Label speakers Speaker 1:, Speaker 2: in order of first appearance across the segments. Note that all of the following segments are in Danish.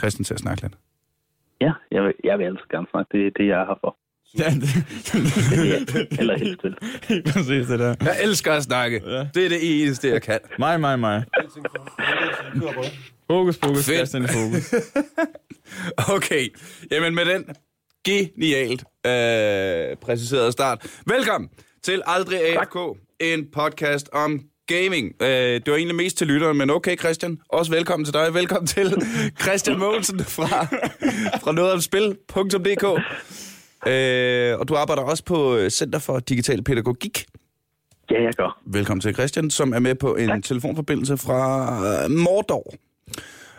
Speaker 1: Christian til at snakke lidt.
Speaker 2: Ja, jeg vil, jeg vil altså gerne snakke. Det er det, jeg er her for.
Speaker 3: Ja, det,
Speaker 2: Eller helst
Speaker 3: helt præcis det der.
Speaker 1: Jeg elsker at snakke.
Speaker 3: Ja.
Speaker 1: Det er det eneste, jeg kan.
Speaker 3: Mig, mig, mig. Fokus, fokus,
Speaker 1: Fedt.
Speaker 3: Christian i fokus.
Speaker 1: Okay, jamen med den genialt øh, præciserede start. Velkommen til Aldrig AFK, en podcast om gaming. Øh, det var egentlig mest til lytteren, men okay Christian, også velkommen til dig. Velkommen til Christian Mogensen fra, fra nogetomspil.dk. Øh, og du arbejder også på øh, Center for Digital Pædagogik.
Speaker 2: Ja, jeg gør.
Speaker 1: Velkommen til Christian, som er med på en tak. telefonforbindelse fra øh, Mordor.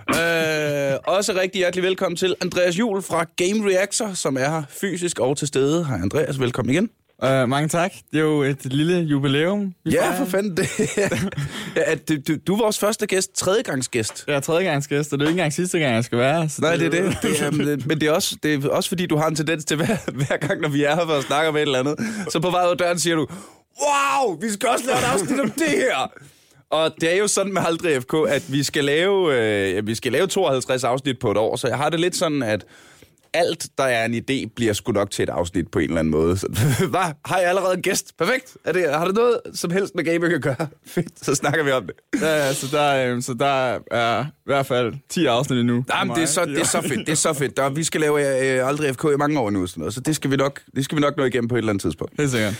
Speaker 1: øh, også rigtig hjertelig velkommen til Andreas Jul fra Game Reactor, som er her fysisk og til stede. Hej Andreas, velkommen igen.
Speaker 3: Uh, mange tak. Det er jo et lille jubilæum.
Speaker 1: Ja,
Speaker 3: fejrer.
Speaker 1: for fanden. Det, ja, at du, du, du er vores første gæst, tredjegangsgæst.
Speaker 3: Jeg er tredjegangsgæst, og det er jo ikke engang sidste gang, jeg skal være. Så
Speaker 1: Nej, det er det. det er, men- men det er, også, det er også fordi, du har en tendens til, hver, hver gang, når vi er her for at snakke om et eller andet, så på vej ud af døren siger du, wow, vi skal også lave et afsnit om det her. Og det er jo sådan med Aldrig FK, at vi skal lave, øh, vi skal lave 52 afsnit på et år, så jeg har det lidt sådan, at alt, der er en idé, bliver sgu nok til et afsnit på en eller anden måde. Så, hvad? Har jeg allerede en gæst? Perfekt. Er det, har det noget som helst med gaming at gøre? Fedt, så snakker vi om det.
Speaker 3: Ja, ja, så der, øh, så der er i hvert fald 10 afsnit endnu.
Speaker 1: Jamen, det er, så, det er så fedt, det er så fedt. Der, vi skal lave øh, Aldrig FK i mange år nu, sådan noget, så det skal, vi nok, det skal vi nok nå igennem på et eller andet tidspunkt.
Speaker 3: Helt sikkert.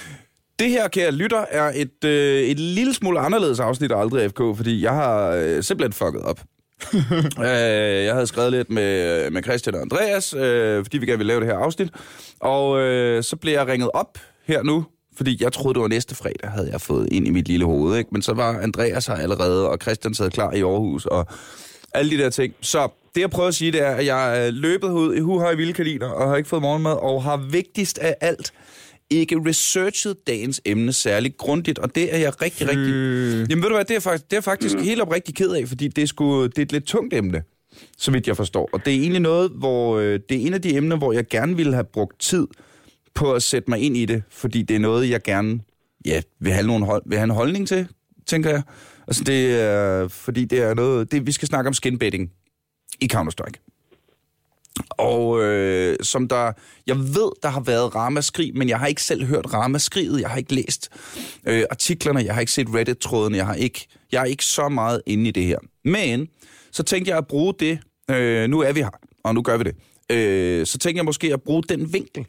Speaker 1: Det her, kære lytter, er et, øh, et lille smule anderledes afsnit af Aldrig FK, fordi jeg har øh, simpelthen fucket op. øh, jeg havde skrevet lidt med, med Christian og Andreas, øh, fordi vi gerne ville lave det her afsnit. Og øh, så blev jeg ringet op her nu, fordi jeg troede, det var næste fredag, havde jeg fået ind i mit lille hoved. Ikke? Men så var Andreas her allerede, og Christian sad klar i Aarhus, og alle de der ting. Så det, jeg prøver at sige, det er, at jeg er løbet ud i huhøj vilde kaniner, og har ikke fået morgenmad, og har vigtigst af alt ikke researchet dagens emne særlig grundigt, og det er jeg rigtig, rigtig... Jamen ved du hvad, det er faktisk, det er faktisk mm. helt oprigtigt ked af, fordi det er, sgu, det er et lidt tungt emne, så vidt jeg forstår. Og det er egentlig noget, hvor øh, det er en af de emner, hvor jeg gerne ville have brugt tid på at sætte mig ind i det, fordi det er noget, jeg gerne ja, vil, have nogle hold, vil have en holdning til, tænker jeg. Altså det er, fordi det er noget, det, vi skal snakke om skinbetting i Counter-Strike. Og øh, som der, jeg ved, der har været ramaskrig, men jeg har ikke selv hørt ramaskriget, jeg har ikke læst øh, artiklerne, jeg har ikke set Reddit-tråden, jeg har ikke, jeg er ikke så meget inde i det her. Men så tænkte jeg at bruge det, øh, nu er vi her, og nu gør vi det, øh, så tænkte jeg måske at bruge den vinkel,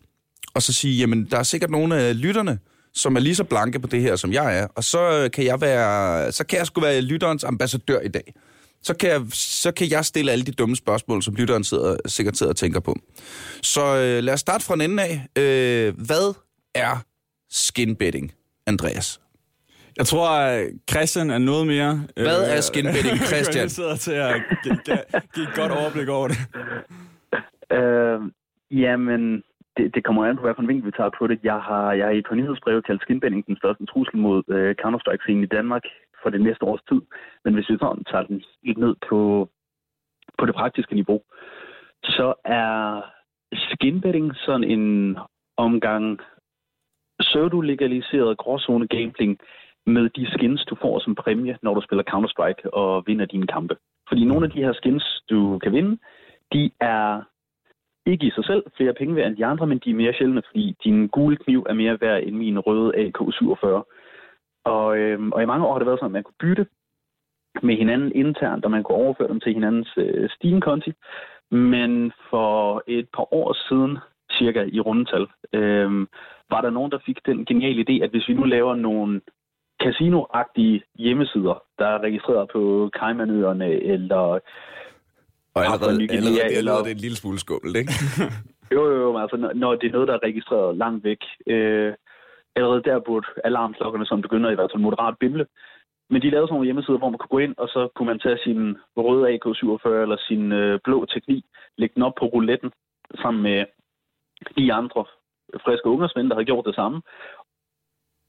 Speaker 1: og så sige, jamen der er sikkert nogle af lytterne, som er lige så blanke på det her, som jeg er, og så kan jeg være, så kan jeg sgu være lytterens ambassadør i dag så kan, jeg, så kan jeg stille alle de dumme spørgsmål, som lytteren sidder, sikkert sidder og tænker på. Så øh, lad os starte fra en ende af. Øh, hvad er skinbetting, Andreas?
Speaker 3: Jeg tror, at Christian er noget mere...
Speaker 1: Hvad er skinbetting, Christian?
Speaker 3: sidder til at give, et godt overblik over det.
Speaker 2: Øh, jamen, det, det kommer an på, hvad for en vinkel vi tager på det. Jeg har, jeg har i på nyhedsbrevet kaldt skinbending den største trussel mod øh, Counter-Strike-scenen i Danmark for det næste års tid. Men hvis vi sådan tager den helt ned på, på det praktiske niveau, så er skinbetting sådan en omgang pseudo-legaliseret gråzone gambling med de skins, du får som præmie, når du spiller Counter-Strike og vinder dine kampe. Fordi nogle af de her skins, du kan vinde, de er ikke i sig selv flere penge værd end de andre, men de er mere sjældne, fordi din gule kniv er mere værd end min røde AK-47. Og, øhm, og i mange år har det været sådan, at man kunne bytte med hinanden internt, og man kunne overføre dem til hinandens øh, Steam-konti. Men for et par år siden, cirka i rundetal, øhm, var der nogen, der fik den geniale idé, at hvis vi nu laver nogle casinoagtige hjemmesider, der er registreret på Caymanøerne eller
Speaker 1: Og
Speaker 2: allerede-
Speaker 1: allerede,
Speaker 2: Ny Guinea,
Speaker 1: allerede det
Speaker 2: eller-
Speaker 1: det en lille smule skummelt, ikke?
Speaker 2: Jo, jo, jo, altså, når, når det er noget, der er registreret langt væk, øh, allerede der burde alarmklokkerne, som begynder i hvert fald moderat bimle. Men de lavede sådan nogle hjemmesider, hvor man kunne gå ind, og så kunne man tage sin røde AK-47 eller sin øh, blå teknik, lægge den op på rouletten sammen med de andre friske ungersmænd, der havde gjort det samme.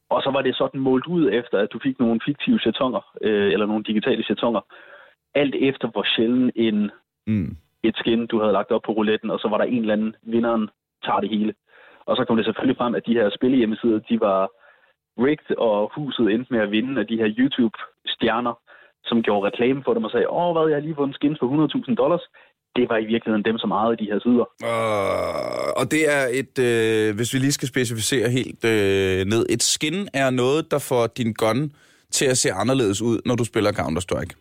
Speaker 2: Og så var det sådan målt ud efter, at du fik nogle fiktive chatonger, øh, eller nogle digitale chatonger, alt efter hvor sjældent en
Speaker 1: Mm.
Speaker 2: et skin, du havde lagt op på rouletten, og så var der en eller anden, vinderen tager det hele. Og så kom det selvfølgelig frem, at de her spillehjemmesider, de var rigged, og huset endte med at vinde af de her YouTube-stjerner, som gjorde reklame for dem og sagde, åh, hvad, jeg har lige vundet skins for 100.000 dollars. det var i virkeligheden dem, som ejede de her sider.
Speaker 1: Uh, og det er et, øh, hvis vi lige skal specificere helt øh, ned, et skin er noget, der får din gun til at se anderledes ud, når du spiller Counter-Strike.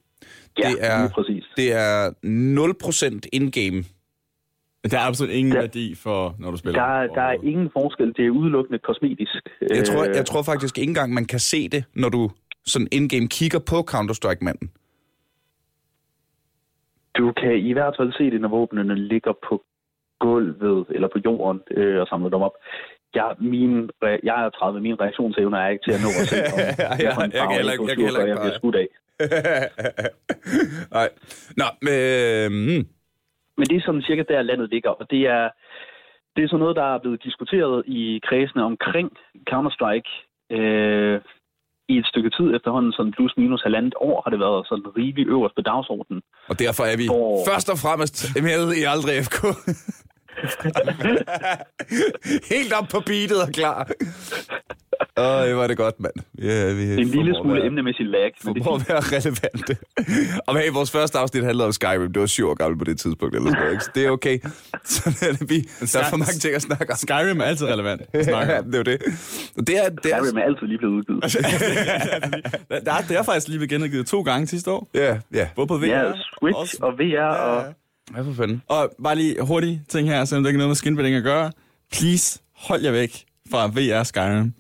Speaker 2: Ja,
Speaker 1: det er,
Speaker 2: præcis.
Speaker 1: Det er 0% in-game.
Speaker 3: Der er absolut ingen
Speaker 2: Der-
Speaker 3: værdi for, når du spiller.
Speaker 2: Der, er- der er ingen forskel. Det er udelukkende kosmetisk.
Speaker 1: Jeg tror,
Speaker 2: Øh,
Speaker 1: jeg tror faktisk ikke engang, man kan se det, når du sådan in-game kigger på Counter-Strike-manden.
Speaker 2: Du kan i hvert fald se det, når våbnene ligger på gulvet eller på jorden øh, og samler dem op. Jeg, min, jeg er 30, min reaktionsevne er ikke til at nå at se, om
Speaker 1: Ja,
Speaker 2: er en
Speaker 1: jeg kan heller ikke- jeg kan heller ikke
Speaker 2: jeg bliver skudt af.
Speaker 1: Nej. Nå, øh, mm.
Speaker 2: Men det er sådan cirka der, landet ligger, og det er, det er sådan noget, der er blevet diskuteret i kredsene omkring Counter-Strike øh, i et stykke tid efterhånden, sådan plus minus halvandet år har det været sådan rigelig øverst på dagsordenen.
Speaker 1: Og derfor er vi
Speaker 2: Hvor-
Speaker 1: først og fremmest med i Aldrig FK. Helt op på beatet og klar. Åh, det var det godt, mand. Ja, vi
Speaker 2: En lille smule emnemæssigt lag, men det
Speaker 1: For at være relevante. Og hey, vores første afsnit handlede om Skyrim. Det var syv år gammel på det tidspunkt, eller sådan noget, ikke? Så det er okay. Så er det vi. Der er for mange ting at snakke om.
Speaker 3: Skyrim er altid relevant. at snakke
Speaker 1: Ja, det er jo det. Og det er, det er,
Speaker 2: Skyrim er altid lige blevet udgivet.
Speaker 3: Der, er- det er faktisk lige blevet genudgivet to gange sidste år.
Speaker 1: ja, ja.
Speaker 3: Både på VR
Speaker 2: Ja, Switch
Speaker 3: også-
Speaker 2: og VR og...
Speaker 1: Ja, for fanden.
Speaker 3: Og bare lige hurtigt ting her, selvom det ikke er noget med skinbidding at gøre. Please, hold jer væk fra VR Skyrim.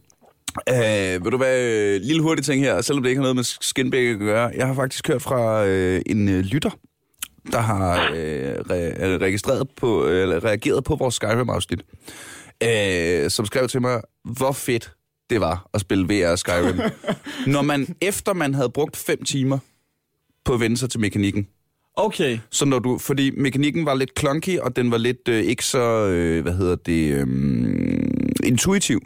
Speaker 1: Øh, vil du være lille hurtig ting her, selvom det ikke har noget med skinbæk at gøre. Jeg har faktisk hørt fra øh, en øh, lytter, der har øh, re- registreret på, eller reageret på vores Skyrim-afsnit, øh, som skrev til mig, hvor fedt det var at spille VR Skyrim. Når man, efter man havde brugt fem timer på at vende sig til mekanikken,
Speaker 3: Okay.
Speaker 1: så når du, fordi mekanikken var lidt clunky, og den var lidt øh, ikke så, øh, hvad hedder det, øh, intuitiv.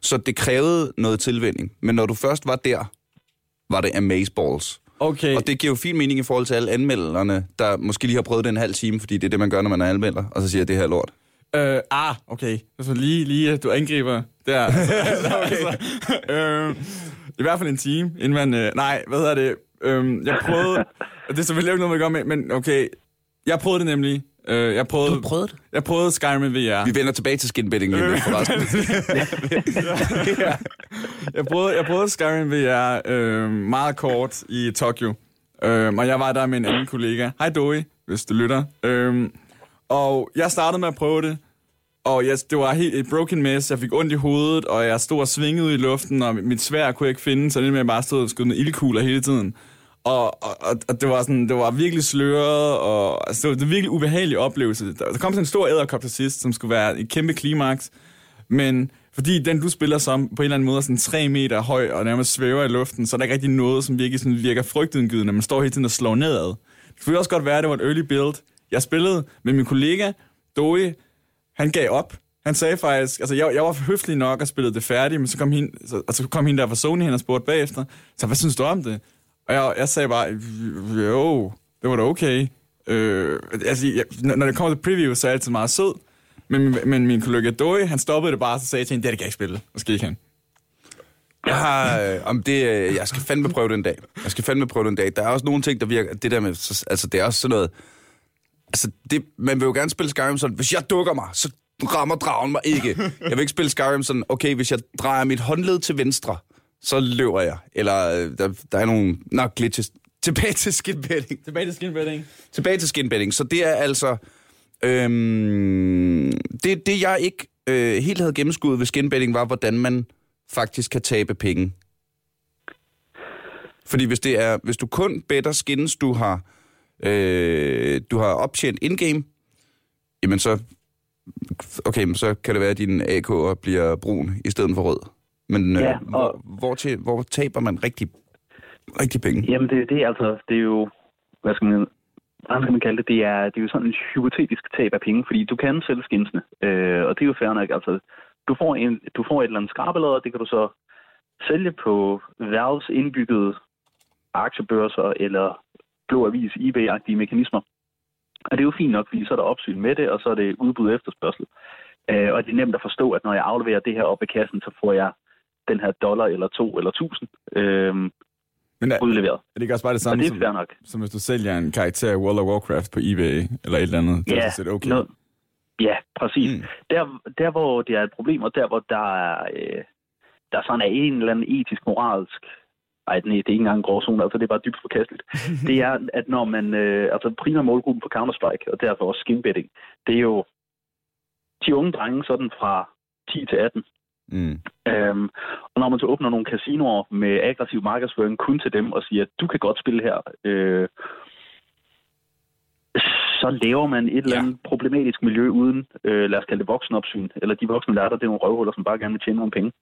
Speaker 1: Så det krævede noget tilvænding. Men når du først var der, var det amazeballs.
Speaker 3: Okay.
Speaker 1: Og det giver jo fin mening i forhold til alle anmelderne, der måske lige har prøvet den en halv time, fordi det er det, man gør, når man er anmelder, og så siger, det her er lort.
Speaker 3: Øh, ah, okay. Altså lige, lige, du angriber der. Altså, okay. øh, I hvert fald en time, inden man... Øh, nej, hvad hedder det? Øh, jeg prøvede... og det er selvfølgelig ikke noget, man gør med, men okay. Jeg prøvede det nemlig. Øh, jeg prøvede,
Speaker 1: Du har prøvet det?
Speaker 3: Jeg prøvede Skyrim VR.
Speaker 1: Vi vender tilbage til skinbetting lige om lidt, forresten.
Speaker 3: jeg, prøvede, jeg prøvede Skyrim VR øh, meget kort i Tokyo. Øh, og jeg var der med en anden kollega. Hej Doi, hvis du lytter. Øh, og jeg startede med at prøve det. Og jeg, det var helt et broken mess. Jeg fik ondt i hovedet, og jeg stod og svingede ud i luften, og mit svær kunne jeg ikke finde, så det med, at jeg bare stod og skød med ildkugler hele tiden. Og, og, og, det, var sådan, det var virkelig sløret, og altså, det, var, en virkelig ubehagelig oplevelse. Der, der kom sådan en stor æderkop til sidst, som skulle være et kæmpe klimaks. Men fordi den, du spiller som, på en eller anden måde er sådan 3 meter høj, og nærmest svæver i luften, så er der ikke rigtig noget, som virkelig sådan virker frygtindgydende. Man står hele tiden og slår nedad. Det kunne også godt være, at det var et early build. Jeg spillede med min kollega, Doi, han gav op. Han sagde faktisk, altså jeg, jeg var høflig nok og spillede det færdigt, men så kom hende, så, og så kom hende der fra Sony hen og spurgte bagefter, så hvad synes du om det? Og jeg, jeg sagde bare, jo, det var da okay. Øh, altså, jeg, når det kommer til preview, så er jeg altid meget sød. Men, men min kollega Doi, han stoppede det bare, og så sagde jeg til hende, det det kan jeg ikke spille. Og så han.
Speaker 1: Jeg, har, øh, om det, øh, jeg skal fandme prøve den dag. Jeg skal fandme prøve den dag. Der er også nogle ting, der virker... Det der med... så- Altså, det er også sådan noget... Altså, det, man vil jo gerne spille Skyrim sådan, hvis jeg dukker mig, så rammer dragen mig ikke. Jeg vil ikke spille Skyrim sådan, okay, hvis jeg drejer mit håndled til venstre, så løber jeg. Eller øh, der, der er nogle nok glitches. Tilbage til skinbetting.
Speaker 3: Tilbage til skinbetting.
Speaker 1: Tilbage til skinbetting. Så det er altså... Øhm, det, det, jeg ikke øh, helt havde gennemskuddet ved skinbetting, var, hvordan man faktisk kan tabe penge. Fordi hvis, det er, hvis du kun better skins, du har, øh, du har optjent in-game, jamen så, okay, så kan det være, at din AK'er bliver brun i stedet for rød. Men øh,
Speaker 2: Ja, og-
Speaker 1: hvor, hvor, til, hvor taber man rigtig, rigtig penge?
Speaker 2: Jamen, det, det er altså, det er jo, hvad skal man, hvad skal man kalde det, det er, det er jo sådan en hypotetisk tab af penge, fordi du kan sælge skinsene, øh, og det er jo fair nok, altså, du får, en, du får et eller andet skrabelader, det kan du så sælge på Valves indbyggede aktiebørser eller blå avis eBay-agtige mekanismer. Og det er jo fint nok, fordi så er der opsyn med det, og så er det udbud og efterspørgsel. Øh, og det er nemt at forstå, at når jeg afleverer det her op i kassen, så får jeg den her dollar eller to eller tusind. Øh,
Speaker 3: Men er,
Speaker 2: udleveret.
Speaker 3: er det ikke også bare det
Speaker 2: Og
Speaker 3: samme,
Speaker 2: det er
Speaker 3: som,
Speaker 2: nok.
Speaker 3: som hvis du sælger en karakter i World of Warcraft på eBay, eller et eller andet? Det er
Speaker 2: Ja,
Speaker 3: sådan set okay.
Speaker 2: noget, ja præcis.
Speaker 1: Mm.
Speaker 2: Der, der, hvor det er et problem, og der, hvor der er, øh, der sådan er en eller anden etisk, moralsk ej, nej, det er ikke engang en gråzone, altså det er bare dybt forkasteligt. det er, at når man, øh, altså primær målgruppen for Counter-Strike, og derfor også skinbetting, det er jo de unge drenge sådan fra 10 til 18.
Speaker 1: Mm.
Speaker 2: Øhm, og når man så åbner nogle casinoer med aggressiv markedsføring kun til dem og siger, at du kan godt spille her, øh, så laver man et eller andet problematisk miljø uden, øh, lad os kalde det voksenopsyn, eller de voksne lærter, det er nogle røvhuller, som bare gerne vil tjene nogle penge.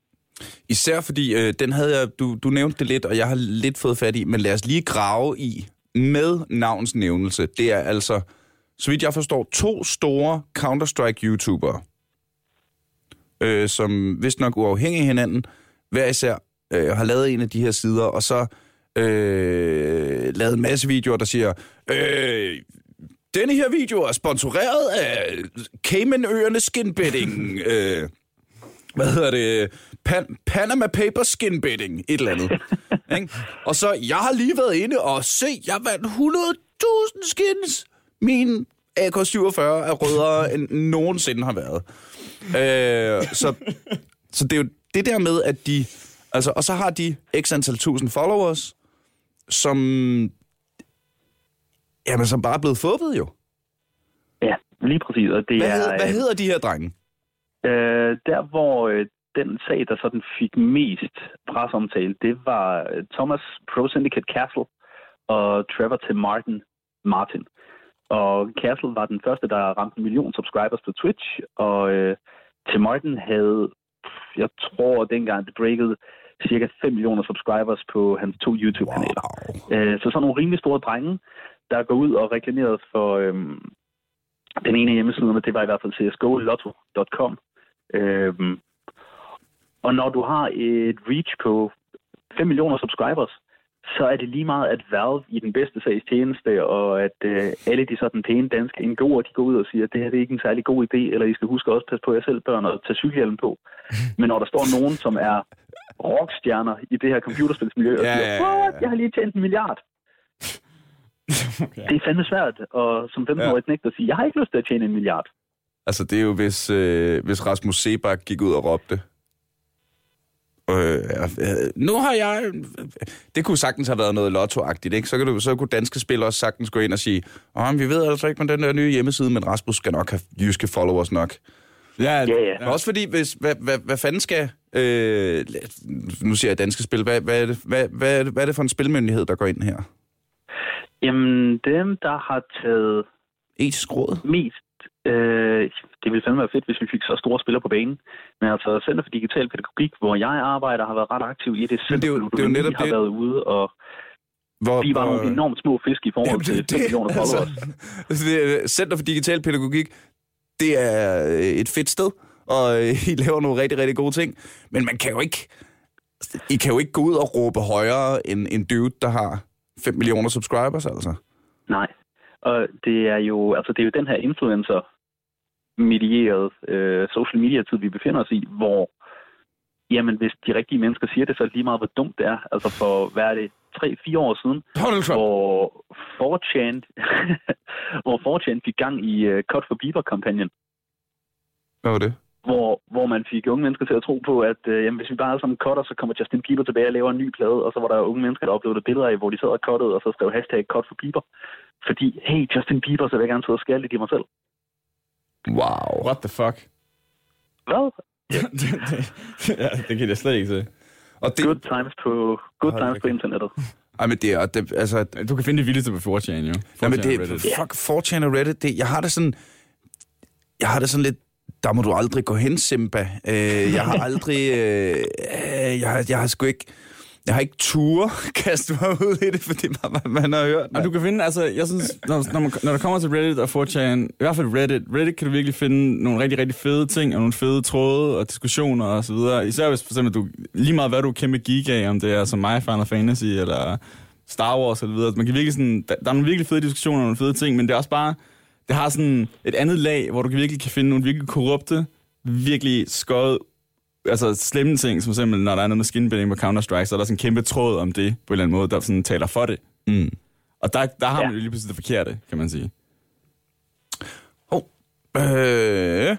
Speaker 1: Især fordi, øh, den havde jeg, du, du nævnte det lidt, og jeg har lidt fået fat i, men lad os lige grave i med navnsnævnelse. Det er altså, så vidt jeg forstår, to store Counter-Strike-YouTubere, øh, som vist nok uafhængige af hinanden, hver især øh, har lavet en af de her sider, og så øh, lavet en masse videoer, der siger, øh, denne her video er sponsoreret af Caymanøerne Skinbetting. øh, hvad hedder det? Pan, Panama Paper Skin Betting, et eller andet. ikke? Og så, jeg har lige været inde og se, jeg vandt 100.000 skins. Min AK-47 er rødere, end nogensinde har været. Øh, så, så det er jo det der med, at de... Altså, og så har de x antal tusind followers, som... Jamen, som bare er blevet fubbet jo.
Speaker 2: Ja, lige præcis. Og det
Speaker 1: Hvad,
Speaker 2: er,
Speaker 1: hed, hvad hedder de her drenge?
Speaker 2: Øh, der, hvor øh, den sag, der sådan fik mest presomtale, det var øh, Thomas Pro Syndicate Castle og Trevor Tim Martin. Martin. Og Castle var den første, der ramte en million subscribers på Twitch, og øh, Tim Martin havde, jeg tror dengang det breakede, cirka 5 millioner subscribers på hans to YouTube-kanaler.
Speaker 1: Wow.
Speaker 2: Øh, så sådan nogle rimelig store drenge, der går ud og reklamerede for øhm, den ene af hjemmesiderne, det var i hvert fald csgolotto.com. Øhm, og når du har et reach på 5 millioner subscribers, så er det lige meget, at Valve i den bedste sags tjeneste, og at øh, alle de sådan pæne danske NGO'er, de går ud og siger, at det her det er ikke en særlig god idé, eller I skal huske også at passe på jer selv, børn, og tage cykelhjelm på. Men når der står nogen, som er rockstjerner i det her computerspilsmiljø, og
Speaker 1: Ja,
Speaker 2: siger,
Speaker 1: ja, ja, ja.
Speaker 2: What? jeg har lige tjent en milliard. Det er fandme svært, og som 15-årig knægt at sige, jeg har ikke lyst til at tjene en milliard.
Speaker 1: Altså, det er jo, hvis, øh, hvis Rasmus Sebak gik ud og råbte. Øh, øh, nu har jeg... Det kunne sagtens have været noget lottoagtigt, ikke? Så, kan du, så kunne danske spillere også sagtens gå ind og sige, Åh, vi ved altså ikke med den der nye hjemmeside, men Rasmus skal nok have jyske followers nok.
Speaker 3: Ja,
Speaker 2: Ja, ja.
Speaker 1: Også fordi, hvis, hvad, hvad, hvad fanden skal... Øh, nu siger jeg danske spil. Hvad, hvad, er det, hvad, hvad, er det, hvad er det for en spilmyndighed, der går ind her?
Speaker 2: Jamen, dem, der har taget
Speaker 1: Etisk råd?
Speaker 2: mest... Øh, det ville fandme være fedt, hvis vi fik så store spillere på banen. Men altså, Center for Digital Pædagogik, hvor jeg arbejder, har været ret aktiv i det.
Speaker 1: Men det er jo- det er jo netop
Speaker 2: har
Speaker 1: det-
Speaker 2: været ude, og
Speaker 1: Hvor,
Speaker 2: vi var
Speaker 1: hvor-
Speaker 2: nogle enormt små fisk i forhold til 5 millioner followers.
Speaker 1: altså, det er, Center for Digital Pædagogik, det er øh, et fedt sted, og øh, I laver nogle rigtig, rigtig gode ting. Men man kan jo ikke... I kan jo ikke gå ud og råbe højere end en dude, der har 5 millioner subscribers, altså.
Speaker 2: Nej. Og det er jo, altså det er jo den her influencer medieret øh, social media tid, vi befinder os i, hvor jamen, hvis de rigtige mennesker siger det, så er det lige meget, hvor dumt det er. Altså for, hvad er det, 3-4 år siden, hvor 4chan, hvor 4chan fik gang i uh, Cut for Bieber-kampagnen,
Speaker 1: Hvad var det?
Speaker 2: hvor, hvor man fik unge mennesker til at tro på, at uh, jamen, hvis vi bare alle sammen cutter, så kommer Justin Bieber tilbage og laver en ny plade, og så var der unge mennesker, der uploadede billeder af, hvor de sad og cuttede, og så skrev hashtag Cut for Bieber. Fordi, hey, Justin Bieber, så vil jeg gerne sidde og skære lidt i mig selv.
Speaker 1: Wow.
Speaker 3: What the fuck?
Speaker 2: Hvad?
Speaker 3: det, det, ja, det kan jeg slet ikke se.
Speaker 1: Og det,
Speaker 2: Good times på, good
Speaker 3: Hold
Speaker 2: times
Speaker 3: da
Speaker 2: på internettet.
Speaker 1: ej, men det er, det, altså,
Speaker 3: Du kan finde det vildeste på 4chan, jo. 4chan
Speaker 1: Ja, men det,
Speaker 3: og Reddit.
Speaker 1: fuck, 4chan og Reddit, det, jeg har det sådan, jeg har det sådan lidt, der må du aldrig gå hen, Simba. Øh, jeg har aldrig, øh, øh, jeg, har- jeg har sgu ikke, jeg har ikke tur kastet mig ud i det, fordi man, man, har hørt.
Speaker 3: Og du kan finde, altså, jeg synes, når, når, man, når der kommer til Reddit og 4chan, i hvert fald Reddit, Reddit kan du virkelig finde nogle rigtig, rigtig fede ting, og nogle fede tråde og diskussioner og så videre. Især hvis for eksempel du, lige meget hvad du er kæmpe geek af, om det er som mig, Final Fantasy, eller Star Wars og så videre. Man kan virkelig sådan, der, der er nogle virkelig fede diskussioner og nogle fede ting, men det er også bare, det har sådan et andet lag, hvor du virkelig kan finde nogle virkelig korrupte, virkelig skøjet altså slemme ting, som simpelthen, når der er noget med skinbinding på Counter-Strike, så er der sådan en kæmpe tråd om det, på en eller anden måde, der sådan taler for det.
Speaker 1: Mm.
Speaker 3: Og der, der har man
Speaker 2: Ja.
Speaker 3: jo lige pludselig det forkerte, kan man sige.
Speaker 1: Hov. Øh.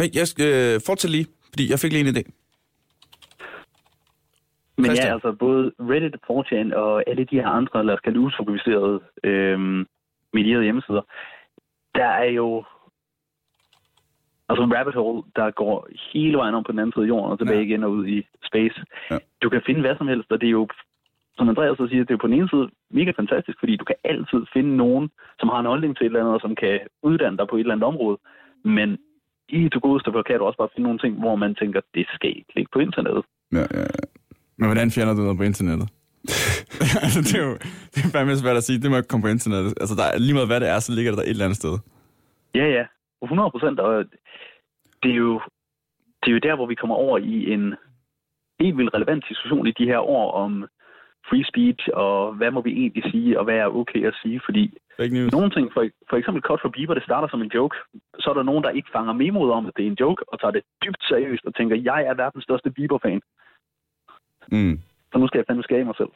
Speaker 1: Øh, Jeg skal øh, fortsætte lige, fordi jeg fik lige en idé.
Speaker 2: Men
Speaker 1: Christian?
Speaker 2: ja, altså både Reddit, 4chan og alle de her andre, lad os kalde det øhm, medierede hjemmesider, der er jo altså en rabbit hole, der går hele vejen om på den anden side af jorden og tilbage
Speaker 3: Ja.
Speaker 2: igen og ud i space.
Speaker 1: Ja.
Speaker 2: Ja. Du kan finde hvad som helst, og det er jo, som Andreas så siger, det er jo på den ene side mega fantastisk, fordi du kan altid finde nogen, som har en holdning til et eller andet, og som kan uddanne dig på et eller andet område. Men i det godeste for kan du også bare finde nogle ting, hvor man tænker, det skal ikke ligge på internettet.
Speaker 1: Ja, ja, ja.
Speaker 3: Men hvordan fjerner du noget på internettet? altså, det er jo det er fandme svært at sige. Det må ikke komme på internettet. Altså, der er, lige meget hvad det er, så ligger det der et eller andet sted.
Speaker 2: Ja, ja. 100 procent. Og det er, jo, det er jo der, hvor vi kommer over i en helt vildt relevant diskussion i de her år om free speech, og hvad må vi egentlig sige, og hvad er okay at sige, fordi
Speaker 3: Fake news.
Speaker 2: nogle ting, for, for eksempel Cut for Bieber, det starter som en joke, så er der nogen, der ikke fanger memoet om, at det er en joke, og tager det dybt seriøst og tænker, jeg er verdens største Bieber-fan,
Speaker 1: Mm.
Speaker 2: så nu skal jeg fandme skære mig selv.